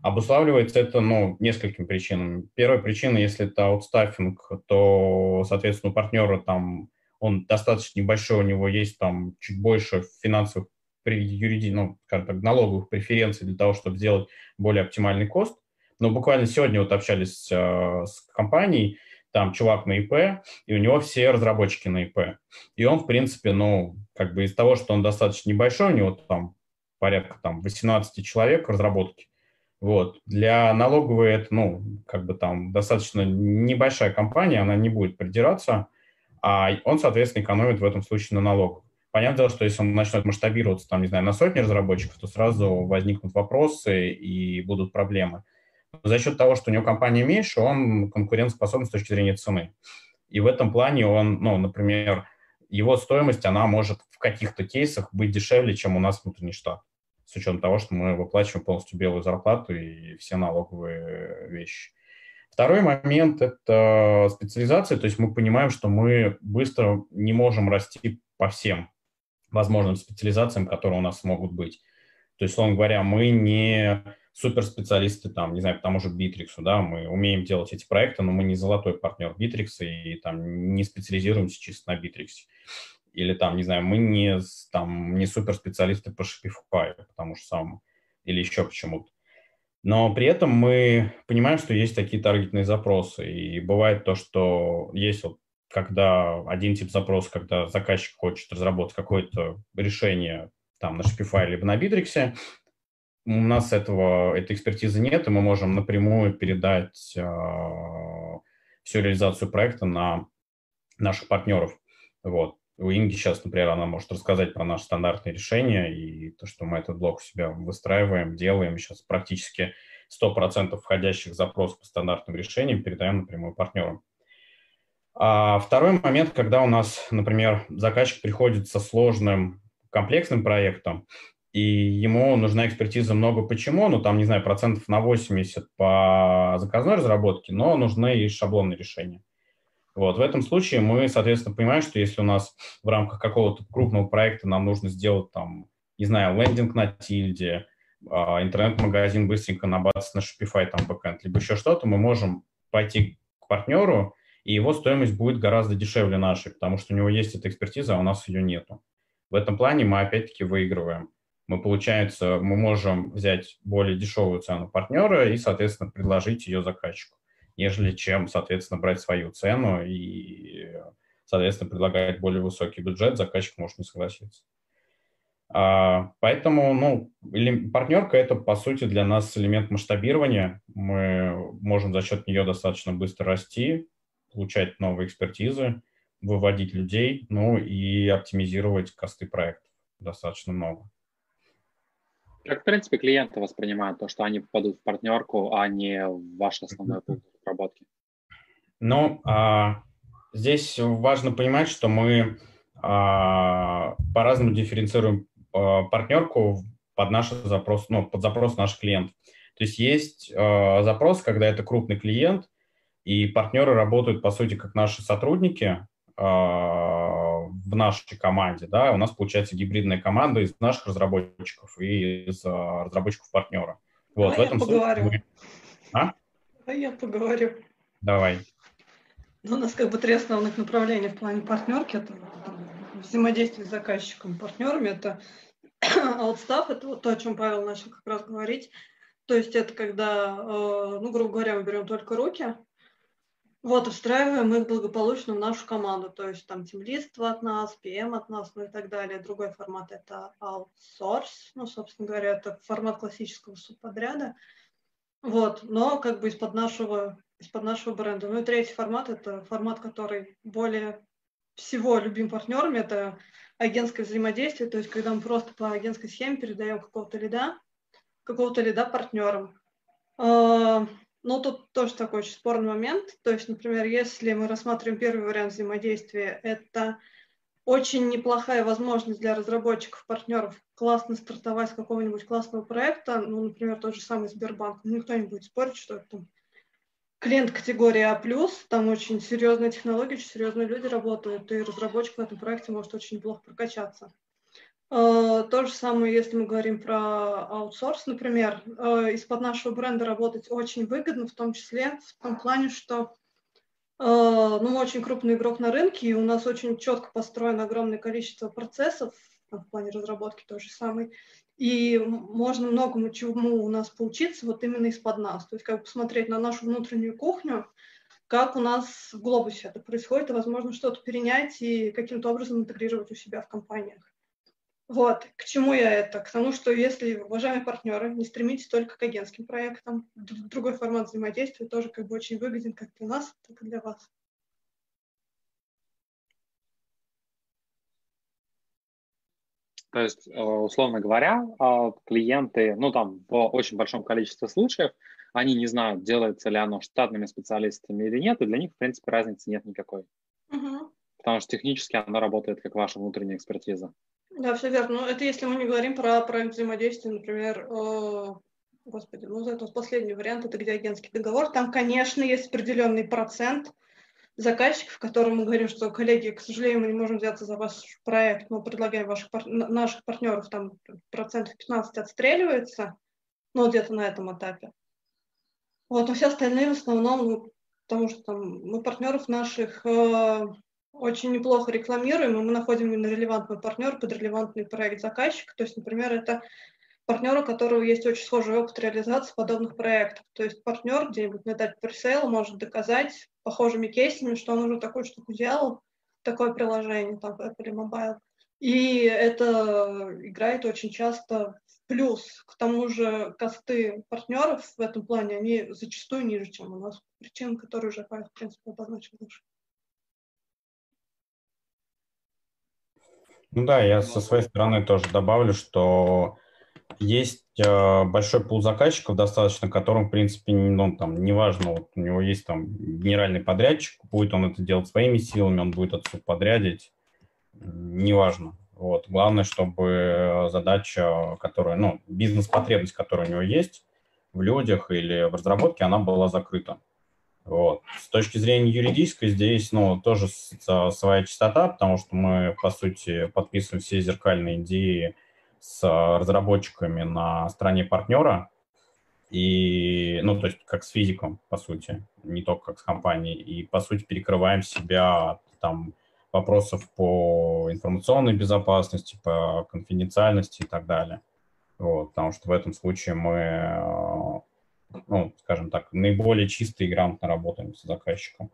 Обуславливается это ну, несколькими причинами. Первая причина, если это аутстаффинг, то, соответственно, у партнера там он достаточно небольшой, у него есть там чуть больше финансовых юриди, ну, скажем так, налоговых преференций для того, чтобы сделать более оптимальный кост. Но буквально сегодня вот общались э, с компанией, там чувак на ИП, и у него все разработчики на ИП. И он, в принципе, ну, как бы из того, что он достаточно небольшой, у него там порядка там 18 человек разработки, вот. Для налоговой это, ну, как бы там достаточно небольшая компания, она не будет придираться, а он, соответственно, экономит в этом случае на налогах. Понятное дело, что если он начнет масштабироваться, там, не знаю, на сотни разработчиков, то сразу возникнут вопросы и будут проблемы. Но за счет того, что у него компания меньше, он конкурентоспособен с точки зрения цены. И в этом плане он, ну, например, его стоимость, она может в каких-то кейсах быть дешевле, чем у нас внутренний штат, с учетом того, что мы выплачиваем полностью белую зарплату и все налоговые вещи. Второй момент – это специализация, то есть мы понимаем, что мы быстро не можем расти по всем возможным специализациям, которые у нас могут быть. То есть, условно говоря, мы не суперспециалисты, там, не знаю, к тому же Bittrex, да, мы умеем делать эти проекты, но мы не золотой партнер Bittrex и там не специализируемся чисто на Bittrex. Или там, не знаю, мы не, там, не суперспециалисты по Shopify, потому что сам, или еще почему-то. Но при этом мы понимаем, что есть такие таргетные запросы. И бывает то, что есть вот когда один тип запроса, когда заказчик хочет разработать какое-то решение там на Shopify либо на Bittrex, у нас этого, этой экспертизы нет, и мы можем напрямую передать э, всю реализацию проекта на наших партнеров. Вот. У Инги сейчас, например, она может рассказать про наши стандартные решения и то, что мы этот блок у себя выстраиваем, делаем. Сейчас практически 100% входящих запросов по стандартным решениям передаем напрямую партнерам. А второй момент, когда у нас, например, заказчик приходит со сложным комплексным проектом, и ему нужна экспертиза много почему, ну там, не знаю, процентов на 80 по заказной разработке, но нужны и шаблонные решения. Вот, в этом случае мы, соответственно, понимаем, что если у нас в рамках какого-то крупного проекта нам нужно сделать там, не знаю, лендинг на тильде, а, интернет-магазин быстренько набацать на Shopify, там, бэкэнд, либо еще что-то, мы можем пойти к партнеру, и его стоимость будет гораздо дешевле нашей, потому что у него есть эта экспертиза, а у нас ее нету. В этом плане мы опять-таки выигрываем. Мы, получается, мы можем взять более дешевую цену партнера и, соответственно, предложить ее заказчику, нежели чем, соответственно, брать свою цену и, соответственно, предлагать более высокий бюджет, заказчик может не согласиться. А, поэтому, ну, партнерка это, по сути, для нас элемент масштабирования. Мы можем за счет нее достаточно быстро расти, получать новые экспертизы, выводить людей, ну и оптимизировать косты проектов достаточно много. Как, в принципе, клиенты воспринимают то, что они попадут в партнерку, а не в ваш основной пункт разработки? Ну, а, здесь важно понимать, что мы а, по-разному дифференцируем а, партнерку под наш запрос, ну, под запрос наших клиентов. То есть есть а, запрос, когда это крупный клиент, и партнеры работают, по сути, как наши сотрудники а, в нашей команде. Да? У нас получается гибридная команда из наших разработчиков и из а, разработчиков партнера. Вот, а в этом я поговорю. Мы... А? А я поговорю. Давай. Ну, у нас как бы три основных направления в плане партнерки. Это взаимодействие с заказчиком, партнерами. Это аутстав, это вот то, о чем Павел начал как раз говорить. То есть это когда, э, ну, грубо говоря, мы берем только руки, вот, устраиваем их благополучно в нашу команду. То есть там тимлиство от нас, PM от нас, ну и так далее. Другой формат – это аутсорс. Ну, собственно говоря, это формат классического субподряда. Вот, но как бы из-под нашего из-под нашего бренда. Ну и третий формат – это формат, который более всего любим партнерами, это агентское взаимодействие, то есть когда мы просто по агентской схеме передаем какого-то лида, какого-то лида партнерам. А, ну, тут тоже такой очень спорный момент. То есть, например, если мы рассматриваем первый вариант взаимодействия, это очень неплохая возможность для разработчиков, партнеров классно стартовать с какого-нибудь классного проекта. Ну, например, тот же самый Сбербанк. Ну, никто не будет спорить, что это там клиент категории А+, там очень серьезные технологии, очень серьезные люди работают, и разработчик в этом проекте может очень неплохо прокачаться. Э, то же самое, если мы говорим про аутсорс, например, э, из-под нашего бренда работать очень выгодно, в том числе в том плане, что ну, мы очень крупный игрок на рынке, и у нас очень четко построено огромное количество процессов, в плане разработки тоже самый, и можно многому чему у нас поучиться вот именно из-под нас. То есть как бы посмотреть на нашу внутреннюю кухню, как у нас в глобусе это происходит, и, возможно, что-то перенять и каким-то образом интегрировать у себя в компаниях. Вот, к чему я это? К тому, что если, уважаемые партнеры, не стремитесь только к агентским проектам, другой формат взаимодействия тоже как бы очень выгоден как для нас, так и для вас. То есть, э, условно говоря, а, клиенты, ну там в очень большом количестве случаев, они не знают, делается ли оно штатными специалистами или нет, и для них, в принципе, разницы нет никакой. Угу. Потому что технически оно работает как ваша внутренняя экспертиза. Да, все верно. Ну, это если мы не говорим про проект взаимодействия, например, э, господи, ну, это последний вариант, это где агентский договор. Там, конечно, есть определенный процент заказчиков, которым мы говорим, что, коллеги, к сожалению, мы не можем взяться за ваш проект, мы предлагаем ваших пар... наших партнеров, там процентов 15 отстреливается, ну, где-то на этом этапе. Вот, а все остальные в основном, ну, потому что там мы партнеров наших э, очень неплохо рекламируем, и мы находим именно релевантный партнер под релевантный проект заказчика. То есть, например, это партнер, у которого есть очень схожий опыт реализации подобных проектов. То есть партнер где-нибудь на этапе пресейла может доказать похожими кейсами, что он уже такую штуку делал, такое приложение, там, Apple Mobile. И это играет очень часто в плюс. К тому же косты партнеров в этом плане, они зачастую ниже, чем у нас. Причин, которые уже в принципе, обозначил выше. Ну да, я со своей стороны тоже добавлю, что есть э, большой пул заказчиков достаточно, которым, в принципе, ну, там, неважно, вот у него есть там генеральный подрядчик, будет он это делать своими силами, он будет это подрядить, неважно. Вот. Главное, чтобы задача, которая, ну, бизнес-потребность, которая у него есть в людях или в разработке, она была закрыта. Вот. С точки зрения юридической здесь ну, тоже своя частота, потому что мы, по сути, подписываем все зеркальные идеи с разработчиками на стороне партнера, и, ну, то есть как с физиком, по сути, не только как с компанией, и, по сути, перекрываем себя от там, вопросов по информационной безопасности, по конфиденциальности и так далее. Вот, потому что в этом случае мы, ну, скажем так, наиболее чисто и грамотно работаем с заказчиком.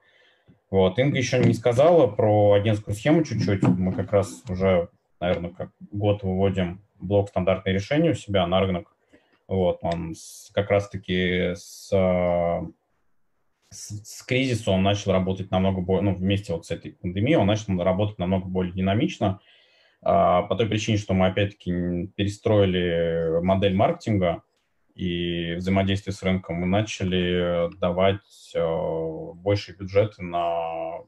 Вот, Инга еще не сказала про агентскую схему чуть-чуть. Мы как раз уже, наверное, как год выводим блок стандартные решения у себя на рынок. Вот, он с, как раз-таки с, с, с кризиса он начал работать намного более, ну, вместе вот с этой пандемией он начал работать намного более динамично, а, по той причине, что мы опять-таки перестроили модель маркетинга и взаимодействие с рынком, мы начали давать э, больше бюджеты на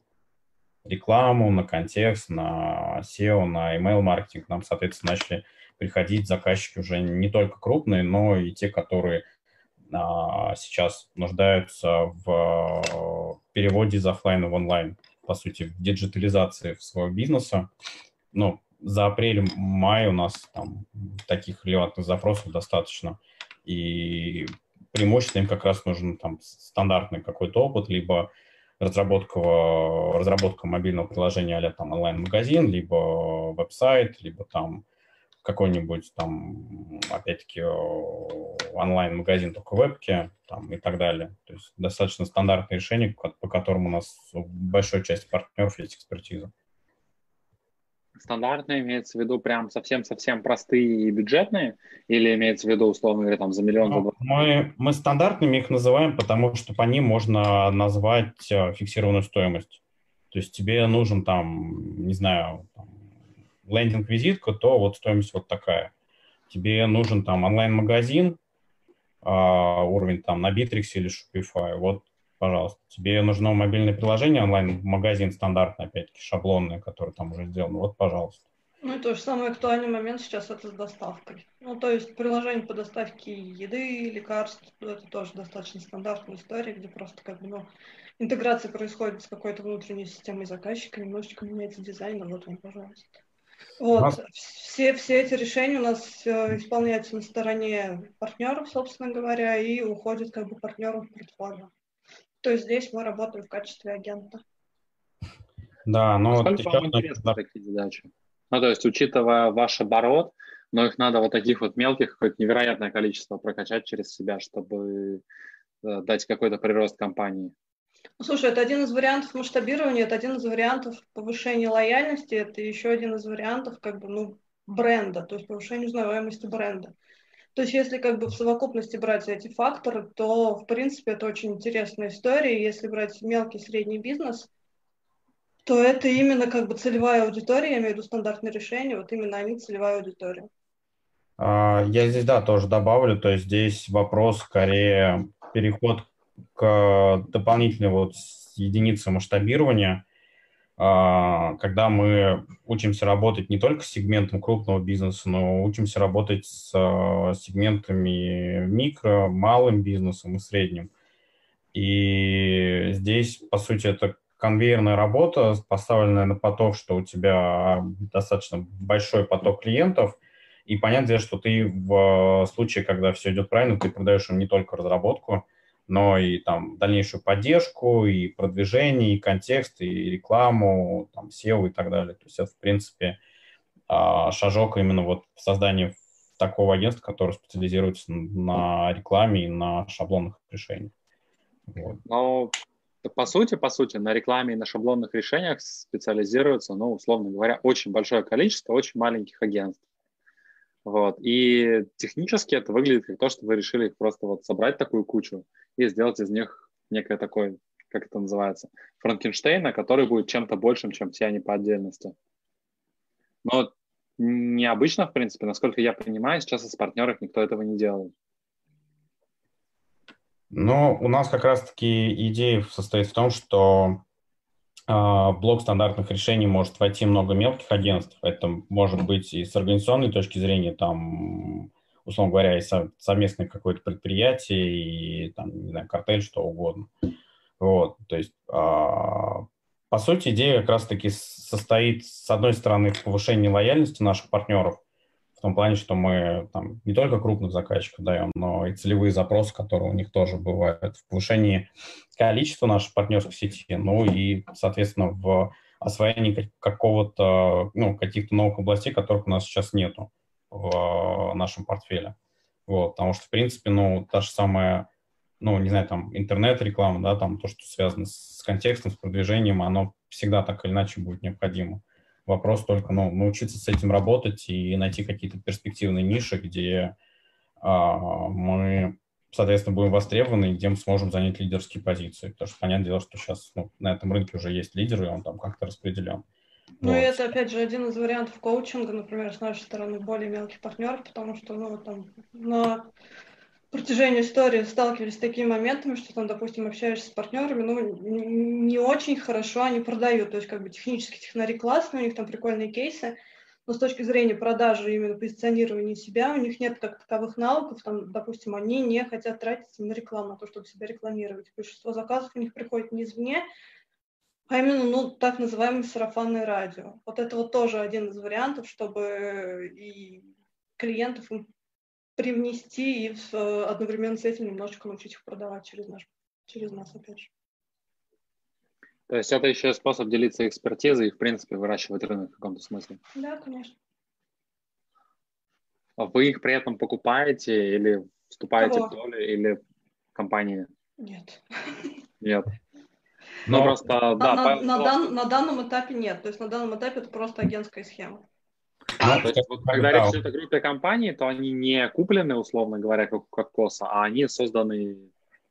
рекламу, на контекст, на SEO, на email-маркетинг. Нам, соответственно, начали приходить заказчики уже не только крупные, но и те, которые а, сейчас нуждаются в переводе из офлайна в онлайн, по сути, в диджитализации своего бизнеса. Ну, за апрель-май у нас там таких релевантных запросов достаточно. И преимущественно им как раз нужен там стандартный какой-то опыт, либо разработка, разработка мобильного приложения а там онлайн-магазин, либо веб-сайт, либо там какой-нибудь там, опять-таки, онлайн-магазин только вебки там, и так далее. То есть достаточно стандартное решение, по которому у нас у большой части партнеров есть экспертиза. Стандартные имеется в виду прям совсем-совсем простые и бюджетные? Или имеется в виду, условно говоря, там за миллион? Ну, за два? мы, мы стандартными их называем, потому что по ним можно назвать э, фиксированную стоимость. То есть тебе нужен там, не знаю, лендинг-визитка, то вот стоимость вот такая. Тебе нужен там онлайн-магазин, а, уровень там на Bittrex или Shopify, вот, пожалуйста. Тебе нужно мобильное приложение, онлайн-магазин стандартный, опять-таки, шаблонный, который там уже сделан, вот, пожалуйста. Ну и то же самое актуальный момент сейчас это с доставкой. Ну, то есть приложение по доставке еды, лекарств, это тоже достаточно стандартная история, где просто как бы, ну, интеграция происходит с какой-то внутренней системой заказчика, немножечко меняется дизайн, а вот он, пожалуйста. Вот, нас... все, все эти решения у нас э, исполняются на стороне партнеров, собственно говоря, и уходят как бы партнерам в портфолио. То есть здесь мы работаем в качестве агента. Да, но вот еще... вам интересны такие задачи? Ну, то есть, учитывая ваш оборот, но их надо вот таких вот мелких, какое-то невероятное количество прокачать через себя, чтобы э, дать какой-то прирост компании. Ну, слушай, это один из вариантов масштабирования, это один из вариантов повышения лояльности, это еще один из вариантов как бы, ну, бренда, то есть повышения узнаваемости бренда. То есть если как бы в совокупности брать эти факторы, то, в принципе, это очень интересная история. Если брать мелкий средний бизнес, то это именно как бы целевая аудитория, я имею в виду стандартные решения, вот именно они целевая аудитория. А, я здесь, да, тоже добавлю, то есть здесь вопрос скорее переход к дополнительной вот единице масштабирования, когда мы учимся работать не только с сегментом крупного бизнеса, но учимся работать с а, сегментами микро, малым бизнесом и средним. И здесь, по сути, это конвейерная работа, поставленная на поток, что у тебя достаточно большой поток клиентов, и понятно, что ты в случае, когда все идет правильно, ты продаешь им не только разработку, но и там дальнейшую поддержку, и продвижение, и контекст, и рекламу, там, SEO и так далее. То есть это, в принципе, а, шажок именно вот в создании такого агентства, которое специализируется на рекламе и на шаблонных решениях. Вот. Ну, по сути, по сути, на рекламе и на шаблонных решениях специализируется, ну, условно говоря, очень большое количество очень маленьких агентств. Вот. И технически это выглядит как то, что вы решили их просто вот собрать такую кучу и сделать из них некое такое, как это называется, Франкенштейна, который будет чем-то большим, чем все они по отдельности. Но необычно, в принципе, насколько я понимаю, сейчас из партнеров никто этого не делает. Ну, у нас как раз-таки идея состоит в том, что блок стандартных решений может войти много мелких агентств. Это может быть и с организационной точки зрения, там, условно говоря, и совместное какое-то предприятие, и там, не знаю, картель, что угодно. Вот, то есть, а, по сути, идея как раз-таки состоит, с одной стороны, в повышении лояльности наших партнеров, в том плане, что мы там не только крупных заказчиков даем, но и целевые запросы, которые у них тоже бывают, в повышении количества нашей партнерской сети, ну и, соответственно, в освоении какого-то, ну, каких-то новых областей, которых у нас сейчас нету в нашем портфеле. Вот, потому что, в принципе, ну, та же самая, ну, не знаю, там, интернет-реклама, да, там, то, что связано с контекстом, с продвижением, оно всегда так или иначе будет необходимо. Вопрос только ну, научиться с этим работать и найти какие-то перспективные ниши, где а, мы, соответственно, будем востребованы и где мы сможем занять лидерские позиции. Потому что, понятное дело, что сейчас ну, на этом рынке уже есть лидеры, и он там как-то распределен. Ну вот. и это, опять же, один из вариантов коучинга, например, с нашей стороны, более мелких партнеров, потому что, ну, там, на протяжении истории сталкивались с такими моментами, что там, допустим, общаешься с партнерами, ну, не очень хорошо они продают, то есть как бы технически технари классные, у них там прикольные кейсы, но с точки зрения продажи, именно позиционирования себя, у них нет как таковых навыков, там, допустим, они не хотят тратиться на рекламу, на то, чтобы себя рекламировать. Большинство заказов у них приходит не извне, а именно, ну, так называемое сарафанное радио. Вот это вот тоже один из вариантов, чтобы и клиентов привнести и в, э, одновременно с этим немножечко научить их продавать через, наш, через нас, опять же. То есть это еще способ делиться экспертизой и, в принципе, выращивать рынок в каком-то смысле? Да, конечно. А вы их при этом покупаете или вступаете Кого? в долю или компании? Нет. Нет. Ну, Но... просто, на, да, на, на, дан, на данном этапе нет. То есть на данном этапе это просто агентская схема. А, то есть, вот, когда речь идет о группе компаний, то они не куплены, условно говоря, как, как КОСа, а они созданы...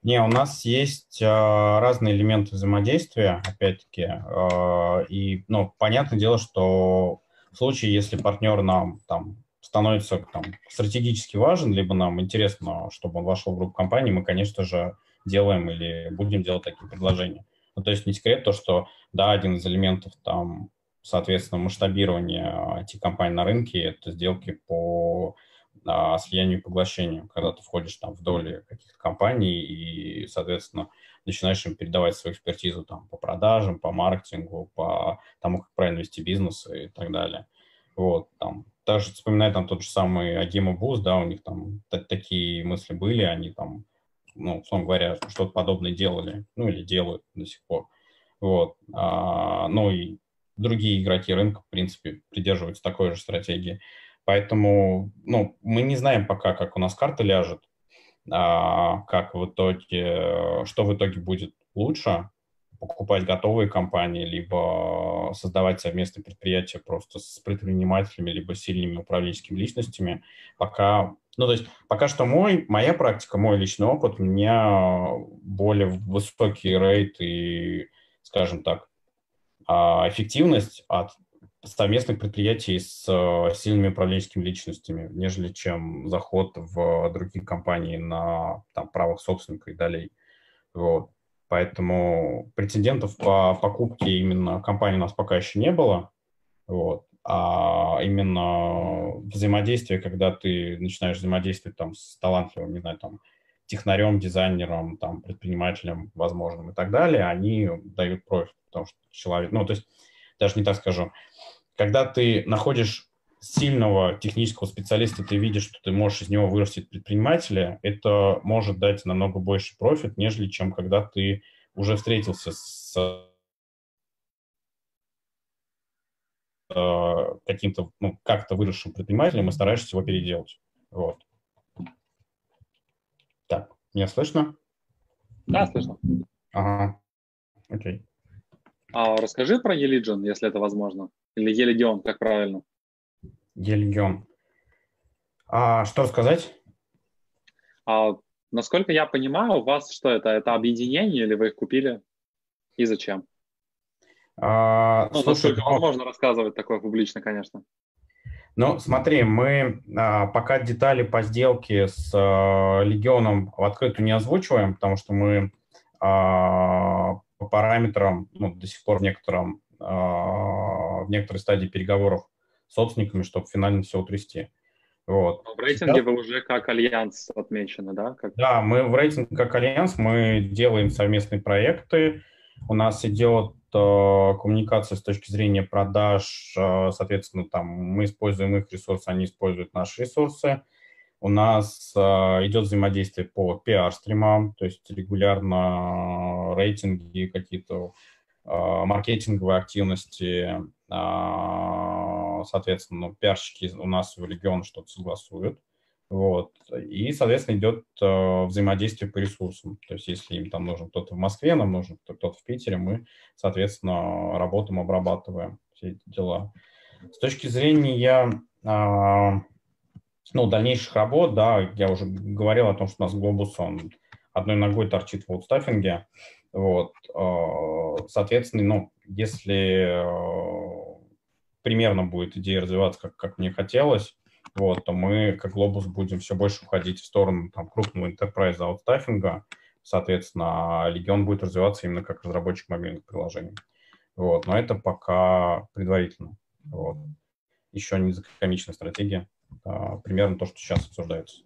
Не, у нас есть э, разные элементы взаимодействия, опять-таки, э, и, ну, понятное дело, что в случае, если партнер нам там становится там, стратегически важен, либо нам интересно, чтобы он вошел в группу компаний, мы, конечно же, делаем или будем делать такие предложения. Ну, то есть не секрет то, что, да, один из элементов там соответственно, масштабирование IT-компаний на рынке – это сделки по а, слиянию и поглощению, когда ты входишь там в доли каких-то компаний и, соответственно, начинаешь им передавать свою экспертизу там по продажам, по маркетингу, по тому, как правильно вести бизнес и так далее. Вот, там, даже вспоминать там тот же самый Агима Буз, да, у них там такие мысли были, они там, ну, условно говоря, что-то подобное делали, ну, или делают до сих пор. Вот, а, ну, и другие игроки рынка, в принципе, придерживаются такой же стратегии. Поэтому, ну, мы не знаем пока, как у нас карта ляжет, а, как в итоге, что в итоге будет лучше, покупать готовые компании, либо создавать совместные предприятия просто с предпринимателями, либо сильными управленческими личностями. Пока, ну, то есть, пока что мой, моя практика, мой личный опыт, у меня более высокий рейд и, скажем так, эффективность от совместных предприятий с э, сильными управленческими личностями, нежели чем заход в другие компании на там, правах собственника и далее. Вот. Поэтому претендентов по покупке именно компании у нас пока еще не было. Вот. А именно взаимодействие, когда ты начинаешь взаимодействовать там, с талантливым, не знаю, там, технарем, дизайнером, там, предпринимателем возможным и так далее, они дают профит, потому что человек, ну, то есть, даже не так скажу, когда ты находишь сильного технического специалиста, ты видишь, что ты можешь из него вырастить предпринимателя, это может дать намного больше профит, нежели чем когда ты уже встретился с э, каким-то, ну, как-то выросшим предпринимателем и стараешься его переделать. Вот. Меня слышно? Да, слышно. Ага, окей. А расскажи про Елиджин, если это возможно. Или Елегион, как правильно? Елегион. А что сказать? А, насколько я понимаю, у вас что это? Это объединение или вы их купили? И зачем? А, ну, слушай, насколько возможно рассказывать такое публично, конечно. Ну, смотри, мы а, пока детали по сделке с а, Легионом в открытую не озвучиваем, потому что мы а, по параметрам ну, до сих пор в некотором а, в некоторой стадии переговоров с собственниками, чтобы финально все утрясти. Вот. В рейтинге Сейчас... вы уже как альянс отмечены, да? Как... Да, мы в рейтинге как альянс, мы делаем совместные проекты, у нас идет э, коммуникация с точки зрения продаж, э, соответственно, там мы используем их ресурсы, они используют наши ресурсы. У нас э, идет взаимодействие по пиар-стримам, то есть регулярно рейтинги, какие-то маркетинговые активности, соответственно, пиарщики у нас в регион что-то согласуют. Вот. И, соответственно, идет э, взаимодействие по ресурсам. То есть, если им там нужен кто-то в Москве, нам нужен кто-то в Питере, мы, соответственно, работаем, обрабатываем все эти дела. С точки зрения а, ну, дальнейших работ, да, я уже говорил о том, что у нас глобус, он одной ногой торчит в аутстаффинге. Вот. А, соответственно, ну, если а, примерно будет идея развиваться, как, как мне хотелось, вот, то мы, как глобус, будем все больше уходить в сторону там, крупного enterprise аутстаффинга, соответственно, а Легион будет развиваться именно как разработчик мобильных приложений. Вот, но это пока предварительно. Вот. Еще не закомичная стратегия. А, примерно то, что сейчас обсуждается.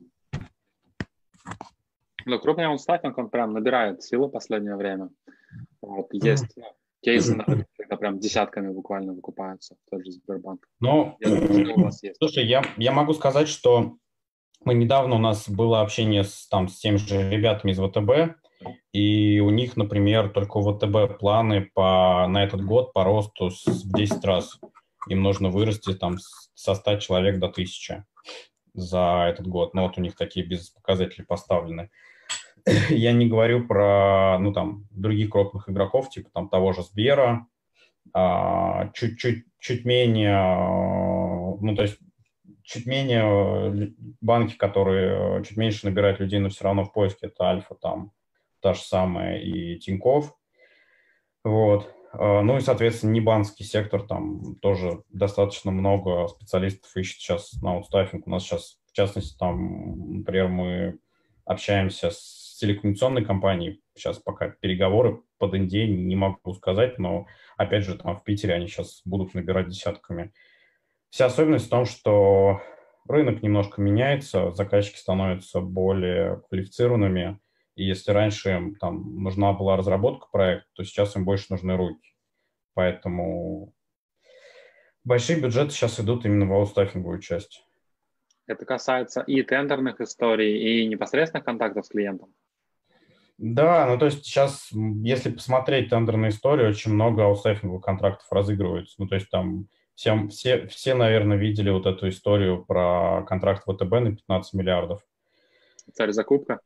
Ну, крупный аутстаффинг, он прям набирает силу в последнее время. Вот, есть mm-hmm. кейсы, когда прям десятками буквально выкупаются, тот же Сбербанк. Но, у вас есть. слушай, я, я могу сказать, что мы недавно, у нас было общение с, там, с теми же ребятами из ВТБ, и у них, например, только у ВТБ планы по, на этот год по росту в 10 раз. Им нужно вырасти там со 100 человек до 1000 за этот год. Ну вот у них такие бизнес-показатели поставлены. Я не говорю про, ну там, других крупных игроков, типа там того же Сбера, чуть-чуть, чуть менее, ну то есть чуть менее банки, которые чуть меньше набирают людей, но все равно в поиске, это Альфа там, та же самая и Тиньков. Вот. А, ну и, соответственно, небанский сектор, там тоже достаточно много специалистов ищет сейчас на аутстаффинг. У нас сейчас, в частности, там, например, мы общаемся с телекоммуникационной компанией. Сейчас пока переговоры под Индией не могу сказать, но, опять же, там в Питере они сейчас будут набирать десятками. Вся особенность в том, что рынок немножко меняется, заказчики становятся более квалифицированными, и если раньше им там нужна была разработка проекта, то сейчас им больше нужны руки. Поэтому большие бюджеты сейчас идут именно в аутстаффинговую часть. Это касается и тендерных историй, и непосредственных контактов с клиентом? Да, ну то есть сейчас, если посмотреть тендерные истории, очень много аутстаффинговых контрактов разыгрывается. Ну то есть там Всем, все, все, наверное, видели вот эту историю про контракт ВТБ на 15 миллиардов. Царь закупка?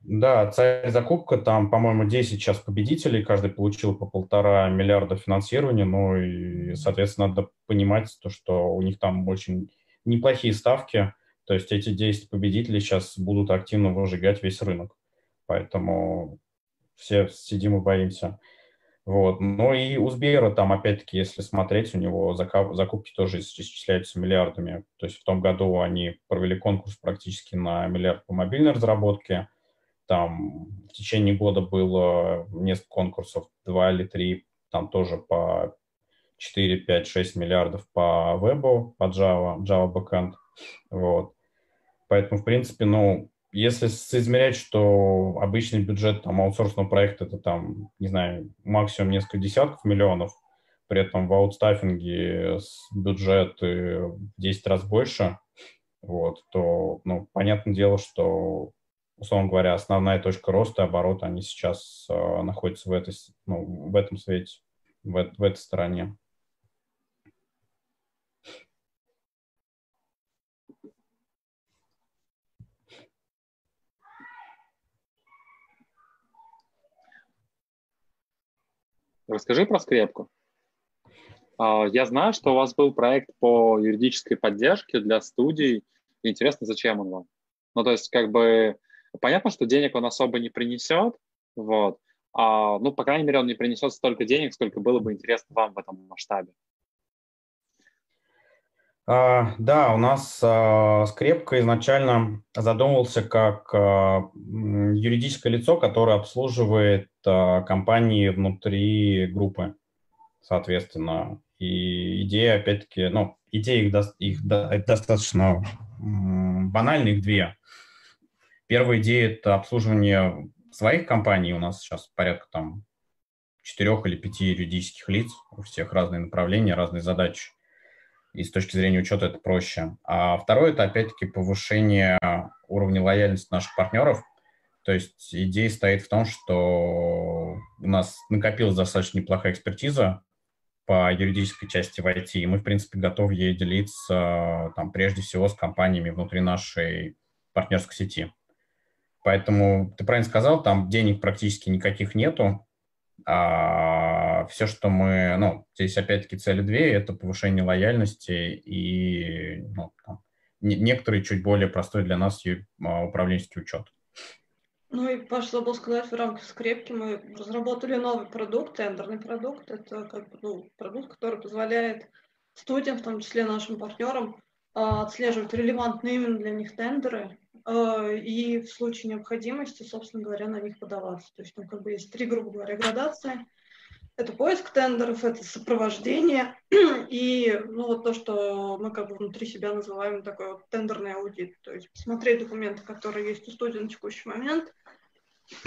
Да, царь закупка, там, по-моему, 10 сейчас победителей, каждый получил по полтора миллиарда финансирования, ну и, соответственно, надо понимать то, что у них там очень неплохие ставки, то есть эти 10 победителей сейчас будут активно выжигать весь рынок, поэтому все сидим и боимся. Вот. Но и у Сбера там, опять-таки, если смотреть, у него закупки тоже исчисляются миллиардами. То есть в том году они провели конкурс практически на миллиард по мобильной разработке. Там в течение года было несколько конкурсов, два или три, там тоже по 4, 5, 6 миллиардов по вебу, по Java, Java Backend. Вот. Поэтому, в принципе, ну, если соизмерять, что обычный бюджет там, аутсорсного проекта это там, не знаю, максимум несколько десятков миллионов, при этом в аутстаффинге бюджет в 10 раз больше, вот, то, ну, понятное дело, что, условно говоря, основная точка роста и оборота, они сейчас э, находятся в, этой, ну, в этом свете, в, в этой стороне. Расскажи про скрепку. А, я знаю, что у вас был проект по юридической поддержке для студий. Интересно, зачем он вам? Ну, то есть, как бы, понятно, что денег он особо не принесет, вот, а, ну, по крайней мере, он не принесет столько денег, сколько было бы интересно вам в этом масштабе. Uh, да, у нас uh, скрепка изначально задумывался как uh, юридическое лицо, которое обслуживает компании внутри группы, соответственно. И идея, опять-таки, ну, идеи их, до, их до, достаточно банальные, их две. Первая идея – это обслуживание своих компаний. У нас сейчас порядка там четырех или пяти юридических лиц, у всех разные направления, разные задачи и с точки зрения учета это проще. А второе – это, опять-таки, повышение уровня лояльности наших партнеров. То есть идея стоит в том, что у нас накопилась достаточно неплохая экспертиза по юридической части в IT, и мы, в принципе, готовы ей делиться там, прежде всего с компаниями внутри нашей партнерской сети. Поэтому ты правильно сказал, там денег практически никаких нету, а все, что мы, ну, здесь опять-таки цели две, это повышение лояльности и ну, там, некоторые чуть более простой для нас а, управленческий учет. Ну и, Паш, забыл сказать, в рамках скрепки мы разработали новый продукт, тендерный продукт. Это как бы, ну, продукт, который позволяет студиям, в том числе нашим партнерам, а, отслеживать релевантные именно для них тендеры а, и в случае необходимости, собственно говоря, на них подаваться. То есть там как бы есть три, грубо говоря, градации – это поиск тендеров, это сопровождение и ну, вот то, что мы как бы внутри себя называем такой вот тендерный аудит. То есть посмотреть документы, которые есть у студии на текущий момент,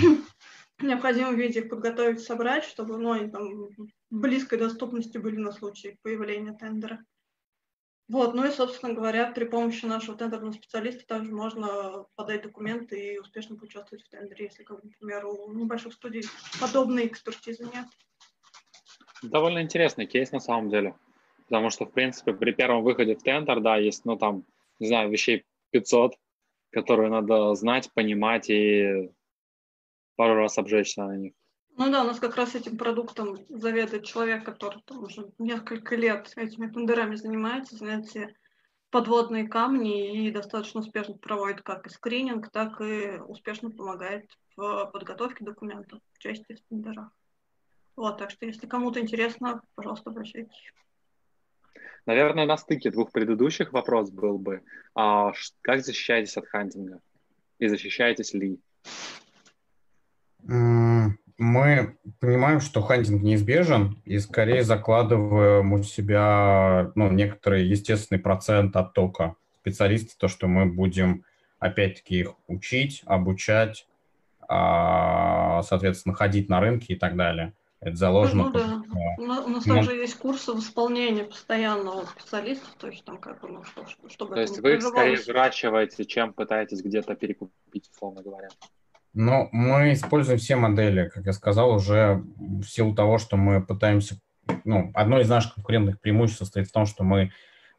в необходимом виде их подготовить, собрать, чтобы ну, они там близкой доступности были на случай появления тендера. Вот, ну и, собственно говоря, при помощи нашего тендерного специалиста также можно подать документы и успешно поучаствовать в тендере, если, как, например, у небольших студий подобной экспертизы нет. Довольно интересный кейс на самом деле. Потому что, в принципе, при первом выходе в тендер, да, есть, ну, там, не знаю, вещей 500, которые надо знать, понимать и пару раз обжечься на них. Ну да, у нас как раз этим продуктом заведует человек, который там уже несколько лет этими тендерами занимается, знает все подводные камни и достаточно успешно проводит как и скрининг, так и успешно помогает в подготовке документов в части в тендерах. Вот, так что если кому-то интересно, пожалуйста, обращайтесь. Наверное, на стыке двух предыдущих вопрос был бы, а как защищаетесь от хантинга? И защищаетесь ли? Мы понимаем, что хантинг неизбежен, и скорее закладываем у себя ну, некоторый естественный процент оттока специалистов, то, что мы будем опять-таки их учить, обучать, а, соответственно, ходить на рынке и так далее. Это заложено. Ну, да. У нас ну, также есть курсы в исполнении постоянного специалистов, то есть там как бы, ну, что, чтобы... То есть вы их скорее выращиваете, чем пытаетесь где-то перекупить, условно говоря. Ну, мы используем все модели, как я сказал, уже в силу того, что мы пытаемся... Ну, одно из наших конкурентных преимуществ состоит в том, что мы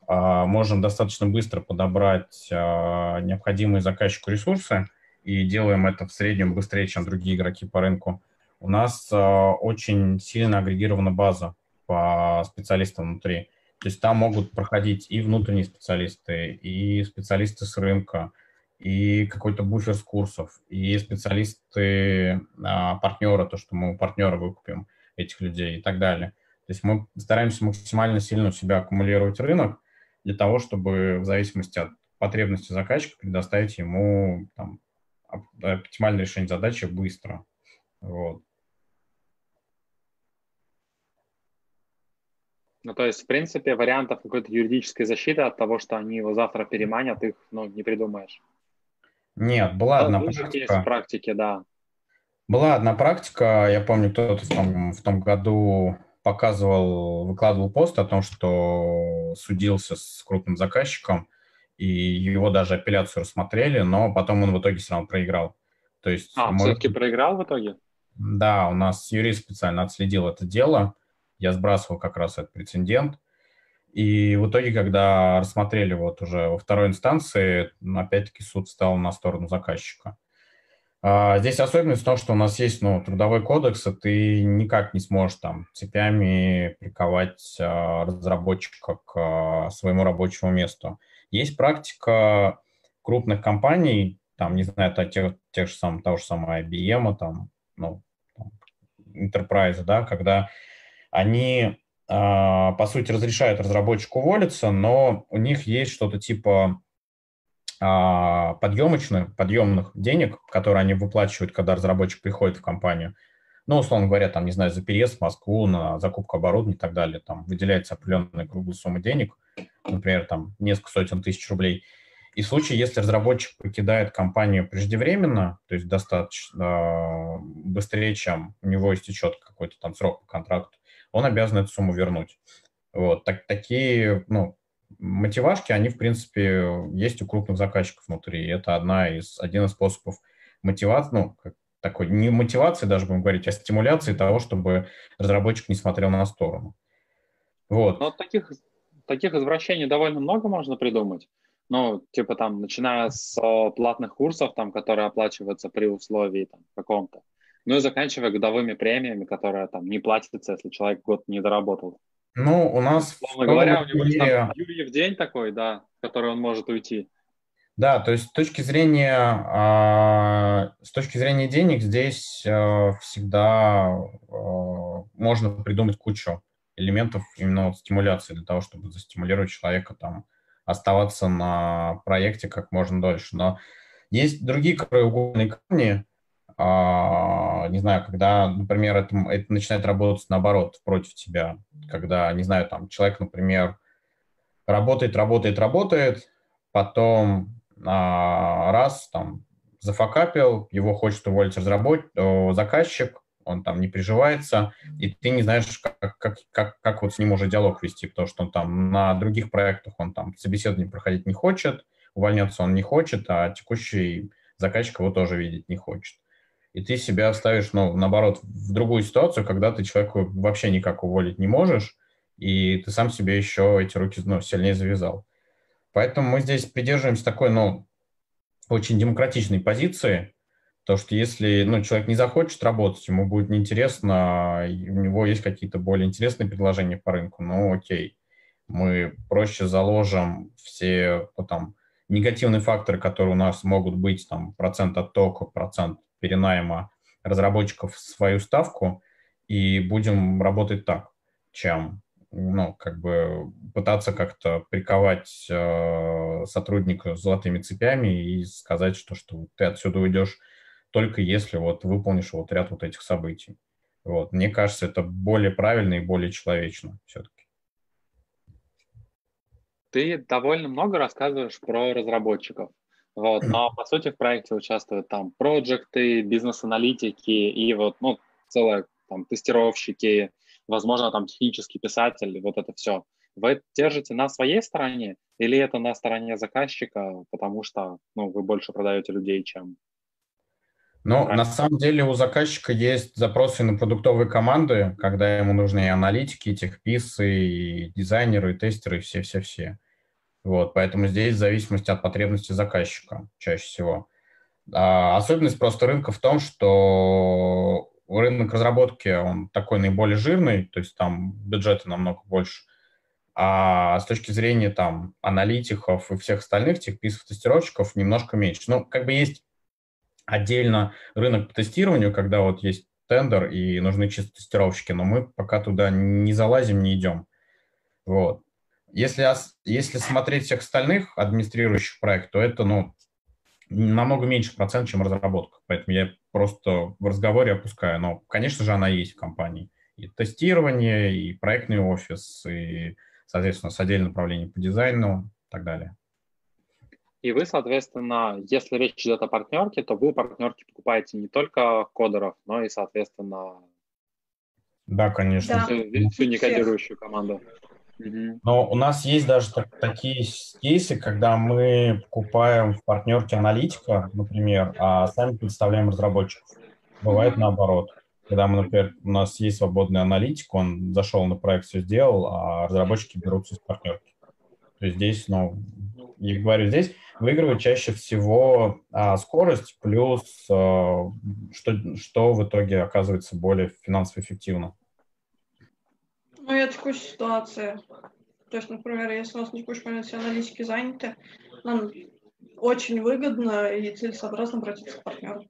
э, можем достаточно быстро подобрать э, необходимые заказчику ресурсы и делаем это в среднем быстрее, чем другие игроки по рынку у нас э, очень сильно агрегирована база по специалистам внутри. То есть там могут проходить и внутренние специалисты, и специалисты с рынка, и какой-то буфер с курсов, и специалисты а, партнера, то, что мы у партнера выкупим этих людей и так далее. То есть мы стараемся максимально сильно у себя аккумулировать рынок для того, чтобы в зависимости от потребности заказчика предоставить ему там, оптимальное решение задачи быстро. Вот. Ну, то есть, в принципе, вариантов какой-то юридической защиты от того, что они его завтра переманят, их ну, не придумаешь. Нет, была одна практика. Практике, да. Была одна практика, я помню, кто-то в том, в том году показывал, выкладывал пост о том, что судился с крупным заказчиком, и его даже апелляцию рассмотрели, но потом он в итоге все равно проиграл. То есть, а, может... все-таки проиграл в итоге? Да, у нас юрист специально отследил это дело, я сбрасывал как раз этот прецедент. И в итоге, когда рассмотрели вот уже во второй инстанции, опять-таки суд стал на сторону заказчика. А, здесь особенность в том, что у нас есть ну, трудовой кодекс, и ты никак не сможешь там цепями приковать а, разработчика к а, своему рабочему месту. Есть практика крупных компаний, там, не знаю, это тех, тех же самых, того же самого IBM, там, ну, Enterprise, да, когда они, по сути, разрешают разработчику уволиться, но у них есть что-то типа а, подъемочных, подъемных денег, которые они выплачивают, когда разработчик приходит в компанию. Ну, условно говоря, там, не знаю, за переезд в Москву, на закупку оборудования и так далее, там выделяется определенная круглая сумма денег, например, там несколько сотен тысяч рублей. И в случае, если разработчик покидает компанию преждевременно, то есть достаточно э, быстрее, чем у него истечет какой-то там срок по контракту, он обязан эту сумму вернуть. Вот, так, такие, ну, мотивашки, они, в принципе, есть у крупных заказчиков внутри. Это одна из, один из способов мотивации, ну, такой, не мотивации даже, будем говорить, а стимуляции того, чтобы разработчик не смотрел на сторону. Вот. Но таких, таких извращений довольно много можно придумать. Ну, типа там, начиная с платных курсов, там, которые оплачиваются при условии там, каком-то, Ну и заканчивая годовыми премиями, которые там не платятся, если человек год не доработал. Ну, у нас... Условно говоря, у него есть там Юрьев день такой, да, в который он может уйти. Да, то есть с точки зрения, э, с точки зрения денег здесь э, всегда э, можно придумать кучу элементов именно вот стимуляции для того, чтобы застимулировать человека там оставаться на проекте как можно дольше. Но есть другие краеугольные камни, а, не знаю, когда, например, это, это начинает работать наоборот против тебя, когда, не знаю, там человек, например, работает, работает, работает, потом а, раз там зафакапил, его хочет уволить разработчик, заказчик, он там не приживается, и ты не знаешь, как, как, как, как вот с ним уже диалог вести, потому что он там на других проектах он там собеседование проходить не хочет, увольняться он не хочет, а текущий заказчик его тоже видеть не хочет. И ты себя ставишь, ну, наоборот, в другую ситуацию, когда ты человеку вообще никак уволить не можешь, и ты сам себе еще эти руки ну, сильнее завязал. Поэтому мы здесь придерживаемся такой, ну, очень демократичной позиции, то, что если ну, человек не захочет работать, ему будет неинтересно, у него есть какие-то более интересные предложения по рынку, ну окей, мы проще заложим все ну, там, негативные факторы, которые у нас могут быть, там, процент оттока, процент перенайма разработчиков в свою ставку, и будем работать так, чем ну, как бы пытаться как-то приковать э, сотрудника золотыми цепями и сказать, что, что ты отсюда уйдешь только если вот выполнишь вот ряд вот этих событий. Вот. Мне кажется, это более правильно и более человечно все-таки. Ты довольно много рассказываешь про разработчиков. Вот, но по сути в проекте участвуют там проекты, бизнес-аналитики и вот, ну, целое там тестировщики, возможно, там технический писатель, вот это все. Вы держите на своей стороне или это на стороне заказчика, потому что, ну, вы больше продаете людей, чем ну, на самом деле у заказчика есть запросы на продуктовые команды, когда ему нужны и аналитики, и техписы, и дизайнеры, и тестеры, и все-все-все. Вот, поэтому здесь в зависимости от потребностей заказчика чаще всего. А особенность просто рынка в том, что рынок разработки, он такой наиболее жирный, то есть там бюджеты намного больше. А с точки зрения там аналитиков и всех остальных техписов, тестировщиков немножко меньше. Ну, как бы есть отдельно рынок по тестированию, когда вот есть тендер и нужны чисто тестировщики, но мы пока туда не залазим, не идем. Вот. Если, если смотреть всех остальных администрирующих проект, то это, ну, намного меньше процент, чем разработка. Поэтому я просто в разговоре опускаю. Но, конечно же, она есть в компании. И тестирование, и проектный офис, и, соответственно, с отдельным направлением по дизайну и так далее. И вы, соответственно, если речь идет о партнерке, то вы у партнерки покупаете не только кодеров, но и, соответственно, да, конечно. Всю, всю некодирующую команду. Но у нас есть даже так, такие кейсы, когда мы покупаем в партнерке аналитика, например, а сами представляем разработчиков. Бывает наоборот. Когда мы, например, у нас есть свободный аналитик, он зашел на проект, все сделал, а разработчики берутся из партнерки. То есть здесь, ну, я говорю, здесь выигрывает чаще всего а, скорость плюс а, что, что в итоге оказывается более финансово эффективно. Ну, я текущая ситуация. То есть, например, если у нас на текущий момент все аналитики заняты, нам очень выгодно и целесообразно обратиться к партнеру.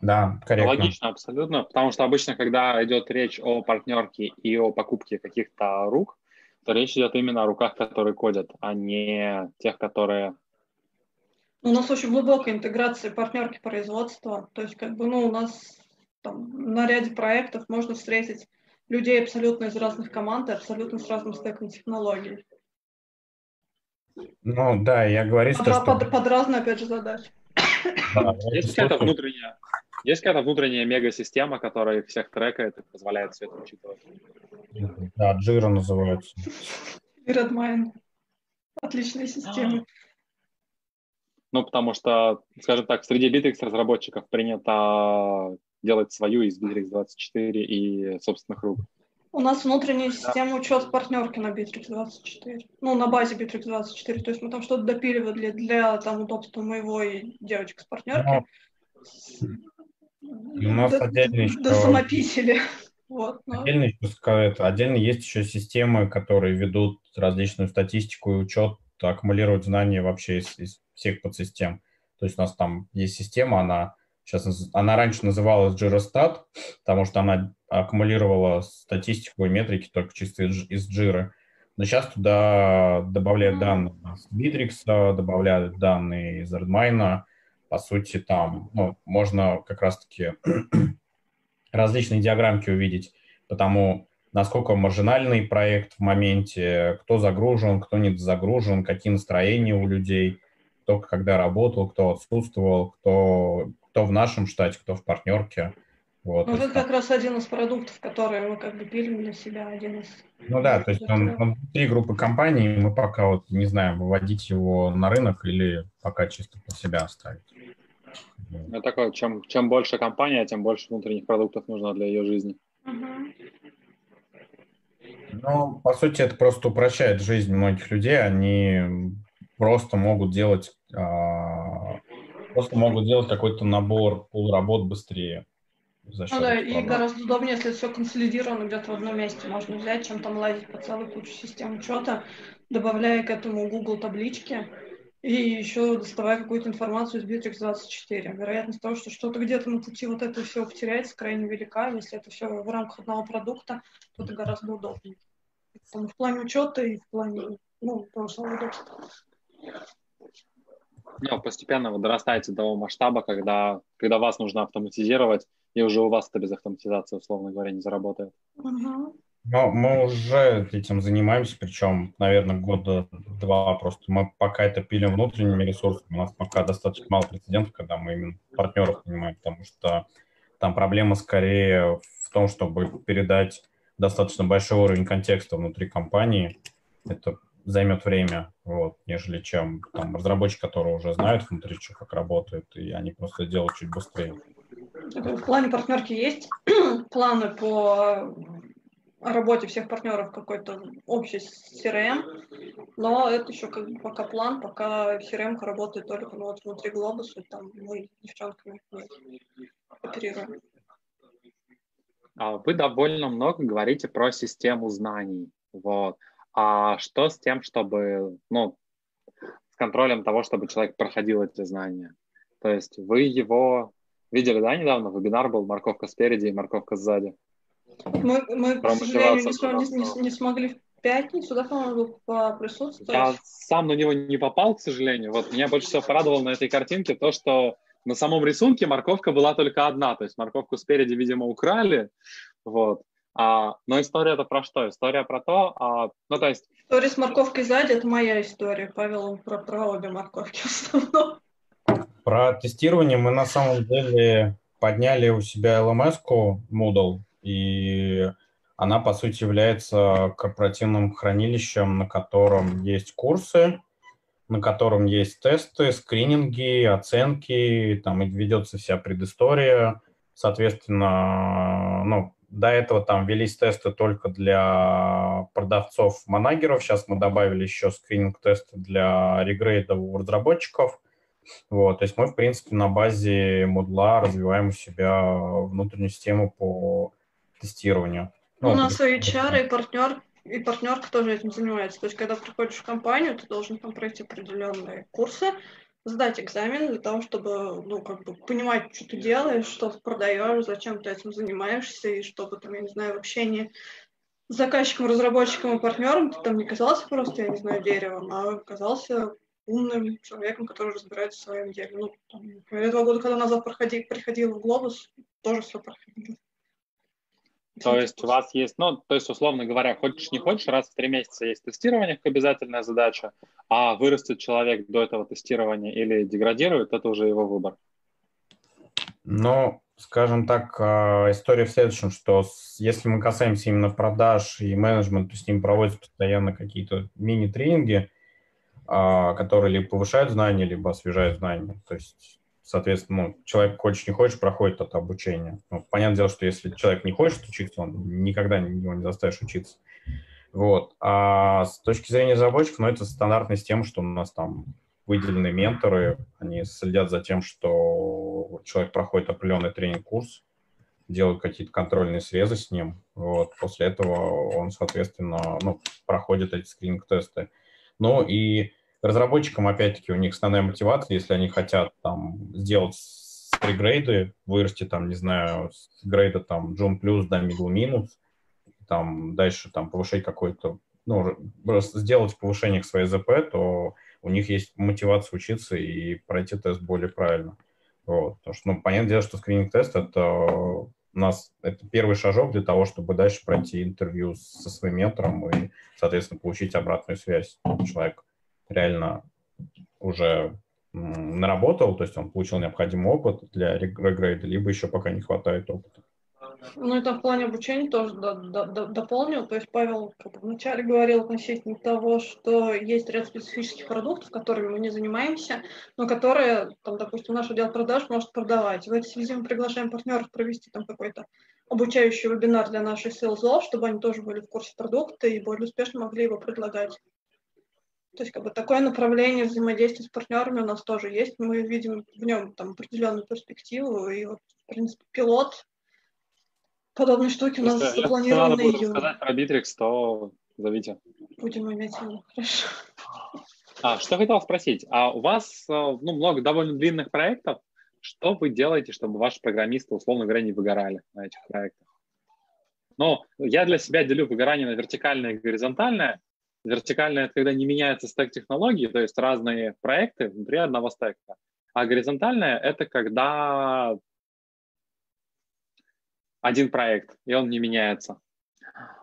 Да, корректно. Логично, абсолютно, потому что обычно, когда идет речь о партнерке и о покупке каких-то рук, то речь идет именно о руках, которые кодят, а не тех, которые... У нас очень глубокая интеграция партнерки производства. То есть, как бы, ну, у нас там, на ряде проектов можно встретить людей абсолютно из разных команд и абсолютно с разным стеком технологий. Ну да, я говорю, под, что... Под, под разные, опять же, задачи. Да, есть какая-то внутренняя, есть какая-то внутренняя мега-система, которая всех трекает и позволяет все это учитывать? Да, Jira называется. Redmine. Отличная система. Ну, потому что, скажем так, среди Bittrex разработчиков принято делать свою из Bittrex 24 и собственных рук. У нас внутренняя система учет партнерки на Bittrex 24. Ну, на базе Bittrex 24. То есть мы там что-то допиливали для, для там, удобства моего и девочек с партнерки. И у нас отдельно еще... До самописили. Вот, но... отдельно, еще, отдельно есть еще системы, которые ведут различную статистику и учет, аккумулируют знания вообще из, из всех подсистем. То есть у нас там есть система, она сейчас она раньше называлась Girostat, потому что она аккумулировала статистику и метрики только чисто из, Jira. Но сейчас туда добавляют данные из Bittrex, добавляют данные из Redmine. По сути, там ну, можно как раз-таки различные диаграммки увидеть, потому насколько маржинальный проект в моменте, кто загружен, кто не загружен, какие настроения у людей, кто когда работал, кто отсутствовал, кто, кто в нашем штате, кто в партнерке. Вот, ну, это как раз один из продуктов, которые мы как бы пилим для себя, один из... Ну да, то есть он, он внутри группы компаний, мы пока вот не знаем, выводить его на рынок или пока чисто под себя оставить. Ну, такое, чем, чем больше компания, тем больше внутренних продуктов нужно для ее жизни. Ну, по сути, это просто упрощает жизнь многих людей. Они просто могут делать, а, просто могут делать какой-то набор пул работ быстрее. За счет ну да, и гораздо удобнее, если все консолидировано где-то в одном месте можно взять, чем там лазить по целой куче систем учета, добавляя к этому Google таблички и еще доставая какую-то информацию из Bittrex 24. Вероятность того, что что-то где-то на пути вот это все потеряется, крайне велика. Если это все в рамках одного продукта, то это гораздо удобнее. Там, в плане учета и в плане ну, просто удобства. Ну, постепенно вы дорастаете до того масштаба, когда, когда вас нужно автоматизировать, и уже у вас это без автоматизации, условно говоря, не заработает. Угу. Но мы уже этим занимаемся, причем, наверное, года два просто. Мы пока это пилим внутренними ресурсами. У нас пока достаточно мало прецедентов, когда мы именно партнеров понимаем, потому что там проблема скорее в том, чтобы передать достаточно большой уровень контекста внутри компании. Это займет время, вот, нежели чем там разработчики, которые уже знают внутри, что как работает, и они просто делают чуть быстрее. В плане партнерки есть планы по работе всех партнеров какой-то общий CRM, но это еще как бы пока план, пока CRM работает только ну, вот внутри глобуса, там мы девчонками оперируем. А вы довольно много говорите про систему знаний. Вот. А что с тем, чтобы, ну, с контролем того, чтобы человек проходил эти знания? То есть вы его видели, да, недавно? Вебинар был «Морковка спереди и морковка сзади». Мы, мы к сожалению, не, не, не смогли в пятницу, да, по-моему, присутствовать. Я сам на него не попал, к сожалению. Вот меня больше всего порадовало на этой картинке то, что на самом рисунке морковка была только одна, то есть морковку спереди, видимо, украли, вот. А, но история это про что? История про то, а, ну то есть... История с морковкой сзади – это моя история, Павел, про, про обе морковки в основном. Про тестирование мы на самом деле подняли у себя LMS-ку Moodle, и она, по сути, является корпоративным хранилищем, на котором есть курсы, на котором есть тесты, скрининги, оценки, там ведется вся предыстория. Соответственно, ну, до этого там велись тесты только для продавцов-манагеров. Сейчас мы добавили еще скрининг-тесты для регрейдов у разработчиков. Вот, то есть мы, в принципе, на базе модла развиваем у себя внутреннюю систему по тестированию. Ну, у нас и HR, и партнер, и партнерка тоже этим занимается. То есть, когда приходишь в компанию, ты должен там пройти определенные курсы, сдать экзамен для того, чтобы, ну, как бы понимать, что ты делаешь, что ты продаешь, зачем ты этим занимаешься, и чтобы, там, я не знаю, в общении с заказчиком, разработчиком и партнером ты там не казался просто, я не знаю, деревом, а казался умным человеком, который разбирается в своем деле. Ну, там, два года, когда назад проходи, приходил в Глобус, тоже все проходило. То есть у вас есть, ну, то есть, условно говоря, хочешь не хочешь, раз в три месяца есть тестирование как обязательная задача, а вырастет человек до этого тестирования или деградирует, это уже его выбор. Ну, скажем так, а, история в следующем, что если мы касаемся именно продаж и менеджмента, то с ним проводятся постоянно какие-то мини-тренинги, а, которые либо повышают знания, либо освежают знания. То есть соответственно, ну, человек хочешь не хочешь, проходит это обучение. Ну, понятное дело, что если человек не хочет учиться, он никогда его не заставишь учиться. Вот. А с точки зрения разработчиков, ну, это стандартная система, что у нас там выделены менторы, они следят за тем, что человек проходит определенный тренинг-курс, делают какие-то контрольные срезы с ним. Вот. После этого он, соответственно, ну, проходит эти скрининг-тесты. Ну и разработчикам, опять-таки, у них основная мотивация, если они хотят там сделать пригрейды, вырасти там, не знаю, с грейда там Джун плюс до middle минус, там дальше там повышать какой-то, ну, сделать повышение к своей ЗП, то у них есть мотивация учиться и пройти тест более правильно. Вот. Потому что, ну, понятное дело, что скрининг-тест — это у нас это первый шажок для того, чтобы дальше пройти интервью со своим ментором и, соответственно, получить обратную связь. Человек реально уже наработал, то есть он получил необходимый опыт для регрейда, либо еще пока не хватает опыта. Ну, это в плане обучения тоже до, до, до, дополнил. То есть Павел как вначале говорил относительно того, что есть ряд специфических продуктов, которыми мы не занимаемся, но которые, там, допустим, наш отдел продаж может продавать. В этой связи мы приглашаем партнеров провести там какой-то обучающий вебинар для наших селзов, чтобы они тоже были в курсе продукта и более успешно могли его предлагать. То есть как бы такое направление взаимодействия с партнерами у нас тоже есть. Мы видим в нем там определенную перспективу. И вот, в принципе, пилот подобной штуки у нас Если запланирован на июнь. сказать про Bittrex, то зовите. Будем иметь его, хорошо. А, что хотел спросить. А у вас э, ну, много довольно длинных проектов. Что вы делаете, чтобы ваши программисты, условно говоря, не выгорали на этих проектах? Ну, я для себя делю выгорание на вертикальное и горизонтальное. Вертикальное – это когда не меняется стек технологий, то есть разные проекты внутри одного стека. А горизонтальное – это когда один проект, и он не меняется.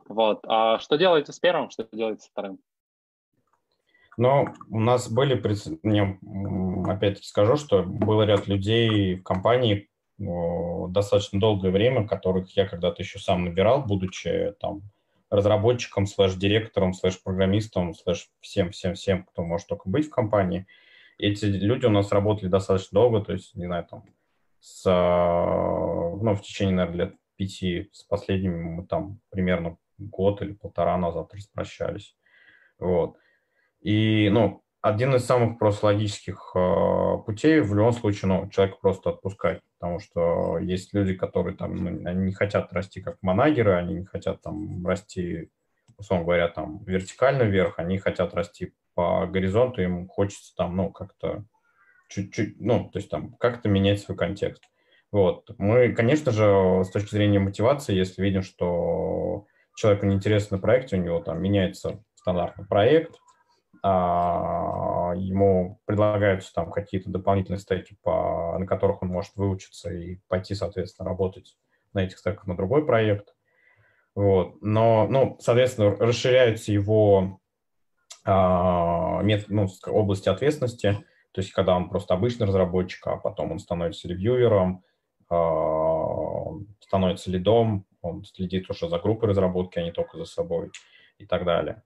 Вот. А что делаете с первым, что делаете с вторым? Но у нас были, мне опять-таки скажу, что был ряд людей в компании достаточно долгое время, которых я когда-то еще сам набирал, будучи там разработчиком, слэш-директором, слэш-программистом, слэш всем-всем-всем, кто может только быть в компании. Эти люди у нас работали достаточно долго, то есть, не знаю, там, с, ну, в течение, наверное, лет пяти, с последними мы там примерно год или полтора назад распрощались. Вот. И, ну, один из самых просто логических э, путей в любом случае, ну, человека просто отпускать, потому что есть люди, которые там, ну, они не хотят расти как манагеры, они не хотят там расти, условно говоря, там вертикально вверх, они хотят расти по горизонту, им хочется там, ну, как-то чуть-чуть, ну, то есть там как-то менять свой контекст. Вот. Мы, конечно же, с точки зрения мотивации, если видим, что человеку неинтересно на проекте, у него там меняется стандартный проект, ему предлагаются там какие-то дополнительные стеки, по, на которых он может выучиться и пойти, соответственно, работать на этих стеках на другой проект. Вот. Но, ну, соответственно, расширяются его а, мет, ну, области ответственности, то есть когда он просто обычный разработчик, а потом он становится ревьюером, а, становится лидом, он следит уже за группой разработки, а не только за собой и так далее.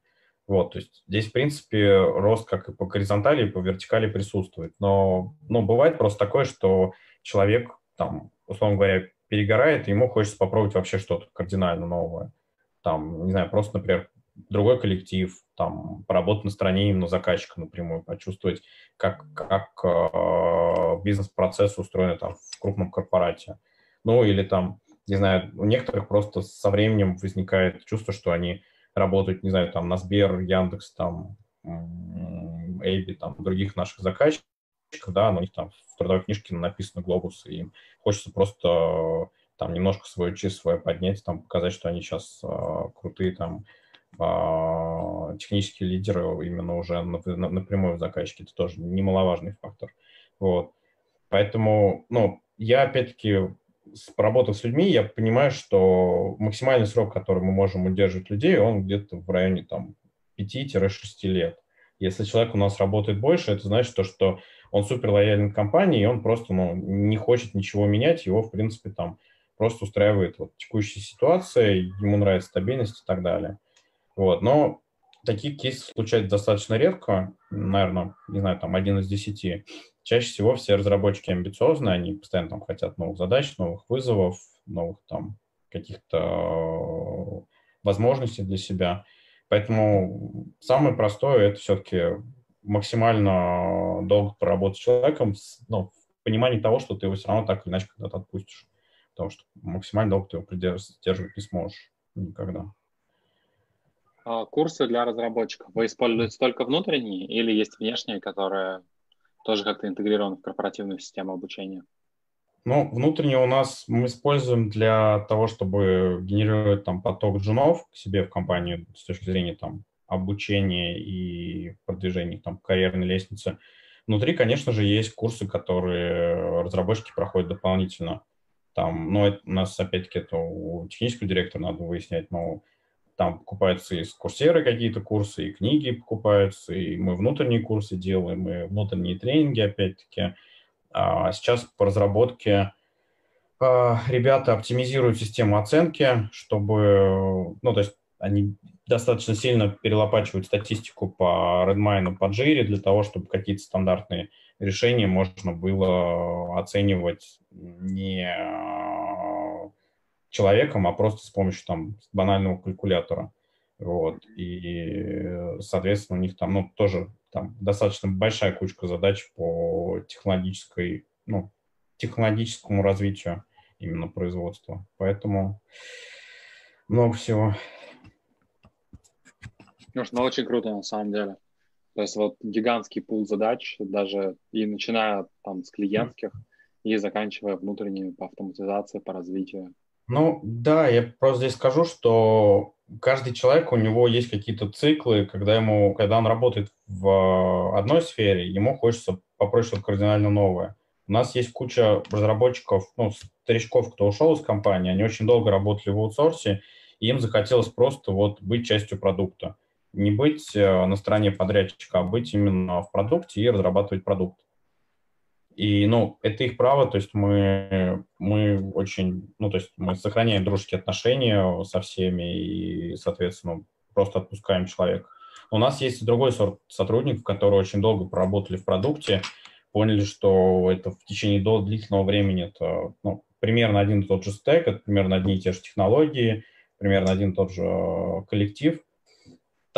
Вот, то есть здесь, в принципе, рост как и по горизонтали, и по вертикали присутствует. Но, но бывает просто такое, что человек, там, условно говоря, перегорает, и ему хочется попробовать вообще что-то кардинально новое. Там, не знаю, просто, например, другой коллектив, там, поработать на стороне именно заказчика напрямую, почувствовать, как, как э, бизнес-процесс устроен там в крупном корпорате. Ну, или там, не знаю, у некоторых просто со временем возникает чувство, что они работают, не знаю, там, на Сбер, Яндекс, там, Эйби, там, других наших заказчиков, да, но у них там в трудовой книжке написано глобус, и им хочется просто там немножко свое число поднять, там, показать, что они сейчас э, крутые, там, а, технические лидеры именно уже напрямую в заказчике. Это тоже немаловажный фактор. Вот. Поэтому, ну, я опять-таки, поработав с людьми, я понимаю, что максимальный срок, который мы можем удерживать людей, он где-то в районе там 5-6 лет. Если человек у нас работает больше, это значит то, что он супер лоялен к компании, и он просто ну, не хочет ничего менять, его, в принципе, там просто устраивает вот, текущая ситуация, ему нравится стабильность и так далее. Вот, но такие кейсы случаются достаточно редко, наверное, не знаю, там один из десяти. Чаще всего все разработчики амбициозные, они постоянно там хотят новых задач, новых вызовов, новых там каких-то возможностей для себя. Поэтому самое простое это все-таки максимально долго поработать с человеком, ну, в понимание того, что ты его все равно так или иначе когда-то отпустишь. Потому что максимально долго ты его придерживать не сможешь никогда. А курсы для разработчиков вы используете только внутренние или есть внешние, которые тоже как-то интегрированы в корпоративную систему обучения? Ну, внутренние у нас мы используем для того, чтобы генерировать там поток джунов к себе в компанию с точки зрения там обучения и продвижения там карьерной лестницы. Внутри, конечно же, есть курсы, которые разработчики проходят дополнительно. Там, ну, это у нас, опять-таки, это у технического директора надо выяснять, но там покупаются из курсеры какие-то курсы, и книги покупаются, и мы внутренние курсы делаем, и внутренние тренинги, опять-таки. А сейчас по разработке а, ребята оптимизируют систему оценки, чтобы, ну, то есть они достаточно сильно перелопачивают статистику по Redmine, по Jira для того, чтобы какие-то стандартные решения можно было оценивать не человеком, а просто с помощью там банального калькулятора. Вот. И, соответственно, у них там, ну, тоже там достаточно большая кучка задач по технологической, ну, технологическому развитию именно производства. Поэтому много всего. Ну, очень круто на самом деле. То есть вот гигантский пул задач, даже и начиная там с клиентских, и заканчивая внутренними по автоматизации, по развитию. Ну да, я просто здесь скажу, что каждый человек, у него есть какие-то циклы, когда, ему, когда он работает в одной сфере, ему хочется попробовать что-то кардинально новое. У нас есть куча разработчиков, ну, старичков, кто ушел из компании, они очень долго работали в аутсорсе, и им захотелось просто вот быть частью продукта. Не быть э, на стороне подрядчика, а быть именно в продукте и разрабатывать продукт. И, ну, это их право, то есть мы, мы очень, ну, то есть мы сохраняем дружеские отношения со всеми и, соответственно, просто отпускаем человека. У нас есть другой сорт сотрудников, которые очень долго проработали в продукте, поняли, что это в течение до длительного времени это ну, примерно один и тот же стек, это примерно одни и те же технологии, примерно один и тот же э, коллектив,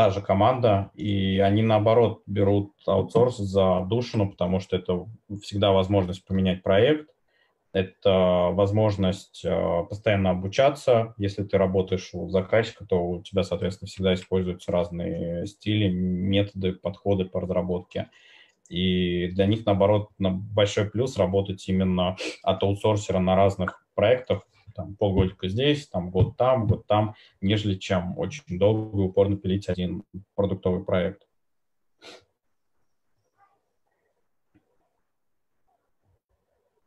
та же команда, и они, наоборот, берут аутсорс за душину, потому что это всегда возможность поменять проект, это возможность э, постоянно обучаться. Если ты работаешь у заказчика, то у тебя, соответственно, всегда используются разные стили, методы, подходы по разработке. И для них, наоборот, на большой плюс работать именно от аутсорсера на разных проектах, там, полгодика здесь, там, год там, год там, нежели чем очень долго и упорно пилить один продуктовый проект.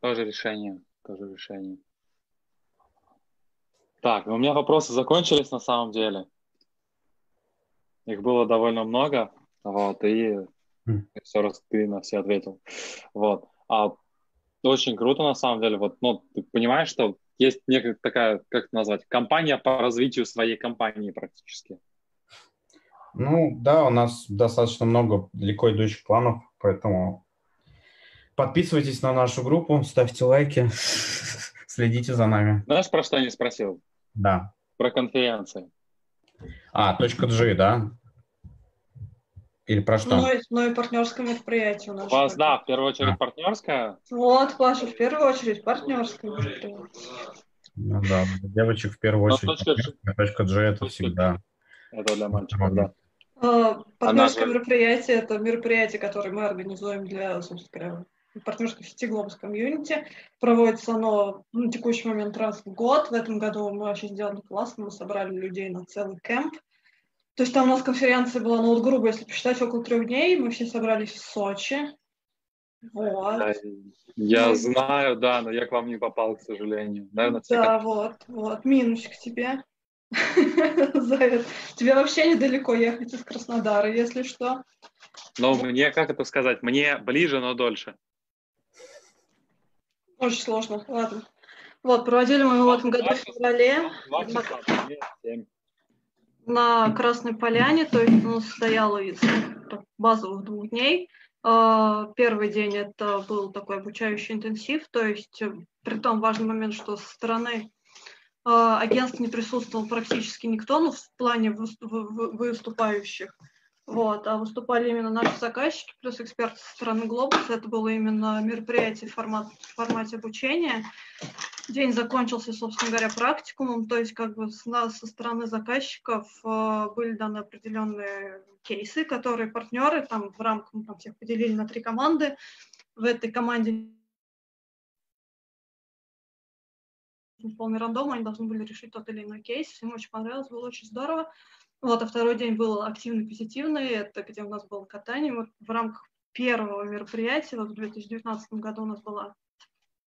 Тоже решение, тоже решение. Так, у меня вопросы закончились на самом деле. Их было довольно много, вот, и mm. все раз ты на все ответил. Вот. А очень круто, на самом деле. Вот, ну, ты понимаешь, что есть некая такая, как это назвать, компания по развитию своей компании практически. Ну, да, у нас достаточно много далеко идущих планов, поэтому подписывайтесь на нашу группу, ставьте лайки, следите за нами. Знаешь, про что я не спросил? Да. Про конференции. А, точка G, да? Или про что? Ну, и, ну и партнерское мероприятие у нас. У вас, да, в первую очередь а. партнерское. Вот, Паша, в первую очередь партнерское мероприятие. Ну да, девочек в первую очередь. точка, G, точка G это всегда. Это для мальчиков, да. А, партнерское Она... мероприятие – это мероприятие, которое мы организуем для, собственно говоря, партнерской сети Globus Community. Проводится оно на текущий момент раз в год. В этом году мы вообще сделали классно, мы собрали людей на целый кемп. То есть там у нас конференция была, ну вот грубо, если посчитать, около трех дней. Мы все собрались в Сочи. Вот. Я ну, знаю, да, но я к вам не попал, к сожалению. Наверное, да, вот, вот, минусик тебе это. Тебе вообще недалеко ехать из Краснодара, если что. Но мне, как это сказать, мне ближе, но дольше. Очень сложно, ладно. Вот, проводили мы в этом году в феврале. 2 часа, 7 на Красной Поляне, то есть он состоял из базовых двух дней. А, первый день это был такой обучающий интенсив, то есть э, при том важный момент, что со стороны а, агентства не присутствовал практически никто, ну, в плане выступающих. Вот, а выступали именно наши заказчики плюс эксперты со стороны Глобуса. Это было именно мероприятие в, формат, формате обучения. День закончился, собственно говоря, практикумом, то есть как бы с нас, со стороны заказчиков э, были даны определенные кейсы, которые партнеры там в рамках, мы там всех поделили на три команды. В этой команде полный рандом, они должны были решить тот или иной кейс. Всем очень понравилось, было очень здорово. Вот, а второй день был активный, позитивный, это где у нас было катание. Вот в рамках первого мероприятия, вот в 2019 году у нас была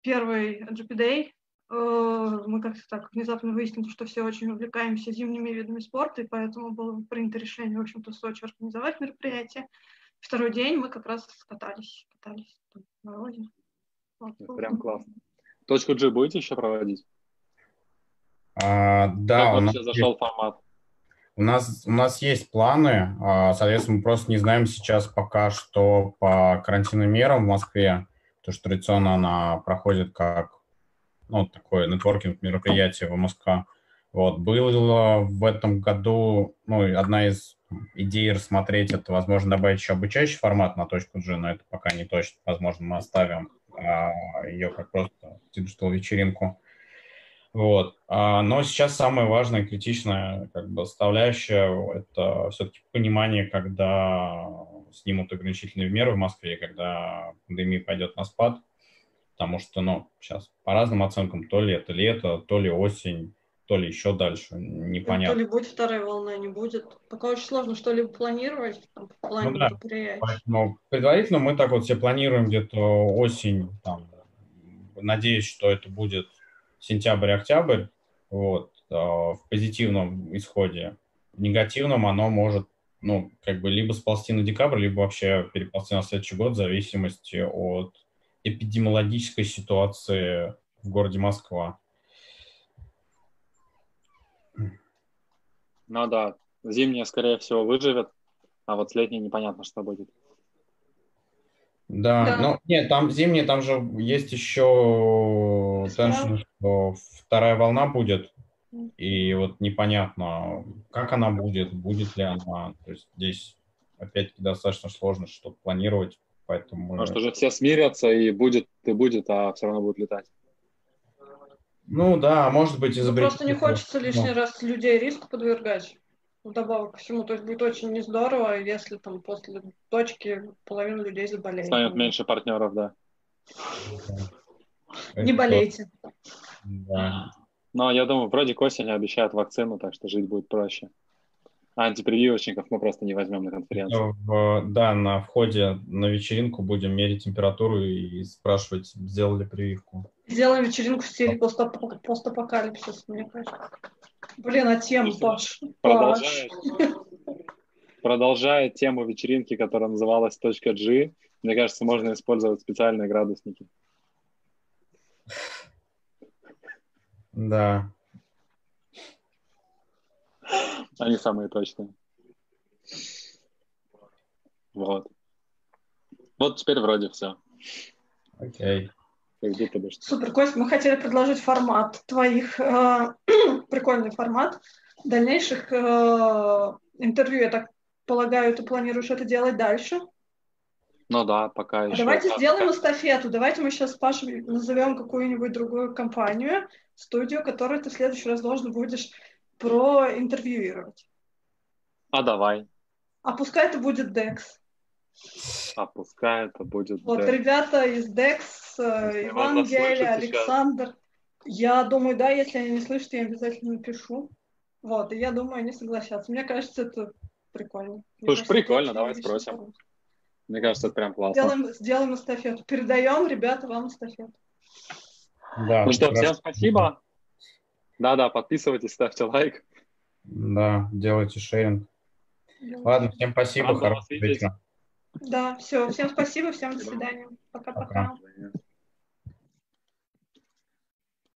первый GP Day. Э, мы как-то так внезапно выяснили, что все очень увлекаемся зимними видами спорта, и поэтому было принято решение, в общем-то, в Сочи организовать мероприятие. Второй день мы как раз катались, катались там, на морозе. Вот. Прям классно. Точку G будете еще проводить? А, да, как вообще зашел есть... формат? У нас, у нас есть планы, а, соответственно, мы просто не знаем сейчас пока, что по карантинным мерам в Москве, потому что традиционно она проходит как ну, такое нетворкинг мероприятие в Москве. Вот, было в этом году, ну, одна из идей рассмотреть это, возможно, добавить еще обучающий формат на точку G, но это пока не точно. Возможно, мы оставим а, ее как просто digital вечеринку. Вот. А, но сейчас самая важная, критичная как бы, составляющая – это все-таки понимание, когда снимут ограничительные меры в Москве, когда пандемия пойдет на спад. Потому что, ну, сейчас по разным оценкам, то ли это лето, то ли осень, то ли еще дальше, непонятно. То ли будет вторая волна, не будет. Пока очень сложно что-либо планировать там, в плане ну, да. мероприятий. Поэтому предварительно мы так вот все планируем где-то осень, там, надеюсь, что это будет сентябрь-октябрь, вот, а, в позитивном исходе. В негативном оно может, ну, как бы либо сползти на декабрь, либо вообще переползти на следующий год в зависимости от эпидемиологической ситуации в городе Москва. Ну да, зимняя, скорее всего, выживет, а вот с летней непонятно, что будет. Да, да. ну нет, там зимние, там же есть еще теншн, что вторая волна будет, и вот непонятно, как она будет, будет ли она. То есть здесь опять-таки достаточно сложно что-то планировать, поэтому... Может, уже все смирятся, и будет, и будет, а все равно будет летать. Ну да, может быть, изобретение. Ну, просто не хочется лишний раз людей риску подвергать вдобавок ко всему. То есть будет очень не здорово, если там после точки половина людей заболеет. Станет меньше партнеров, да. Не болейте. Да. Но я думаю, вроде к осени обещают вакцину, так что жить будет проще. Антипрививочников мы просто не возьмем на конференцию. В, да, на входе на вечеринку будем мерить температуру и спрашивать, сделали прививку. Сделаем вечеринку в стиле постапокалипсис, мне кажется. Блин, а тему, Паш. Продолжая, продолжая тему вечеринки, которая называлась «Точка G», мне кажется, можно использовать специальные градусники. Да. Они самые точные. Вот. Вот теперь вроде все. Окей. Okay. Супер, Кость, мы хотели предложить формат твоих, э, прикольный формат дальнейших э, интервью. Я так полагаю, ты планируешь это делать дальше? Ну да, пока а еще. Давайте сделаем эстафету. Давайте мы сейчас с Пашей назовем какую-нибудь другую компанию, студию, которую ты в следующий раз должен будешь проинтервьюировать. А давай. А пускай это будет DEX. А пускай это будет Вот DEX. ребята из DEX, э, Иван Геля, Александр. Сейчас. Я думаю, да, если они не слышат, я обязательно напишу. Вот, и я думаю, они согласятся. Мне кажется, это прикольно. Слушай, прикольно, давай спросим. Мне кажется, это прям классно. Сделаем, сделаем эстафету. Передаем, ребята, вам эстафету. Да, ну что, всем спасибо. Да-да, подписывайтесь, ставьте лайк. Да, делайте шеринг. Ладно, всем спасибо, хорошего вечера. Да, все, всем спасибо, всем до свидания. Пока-пока.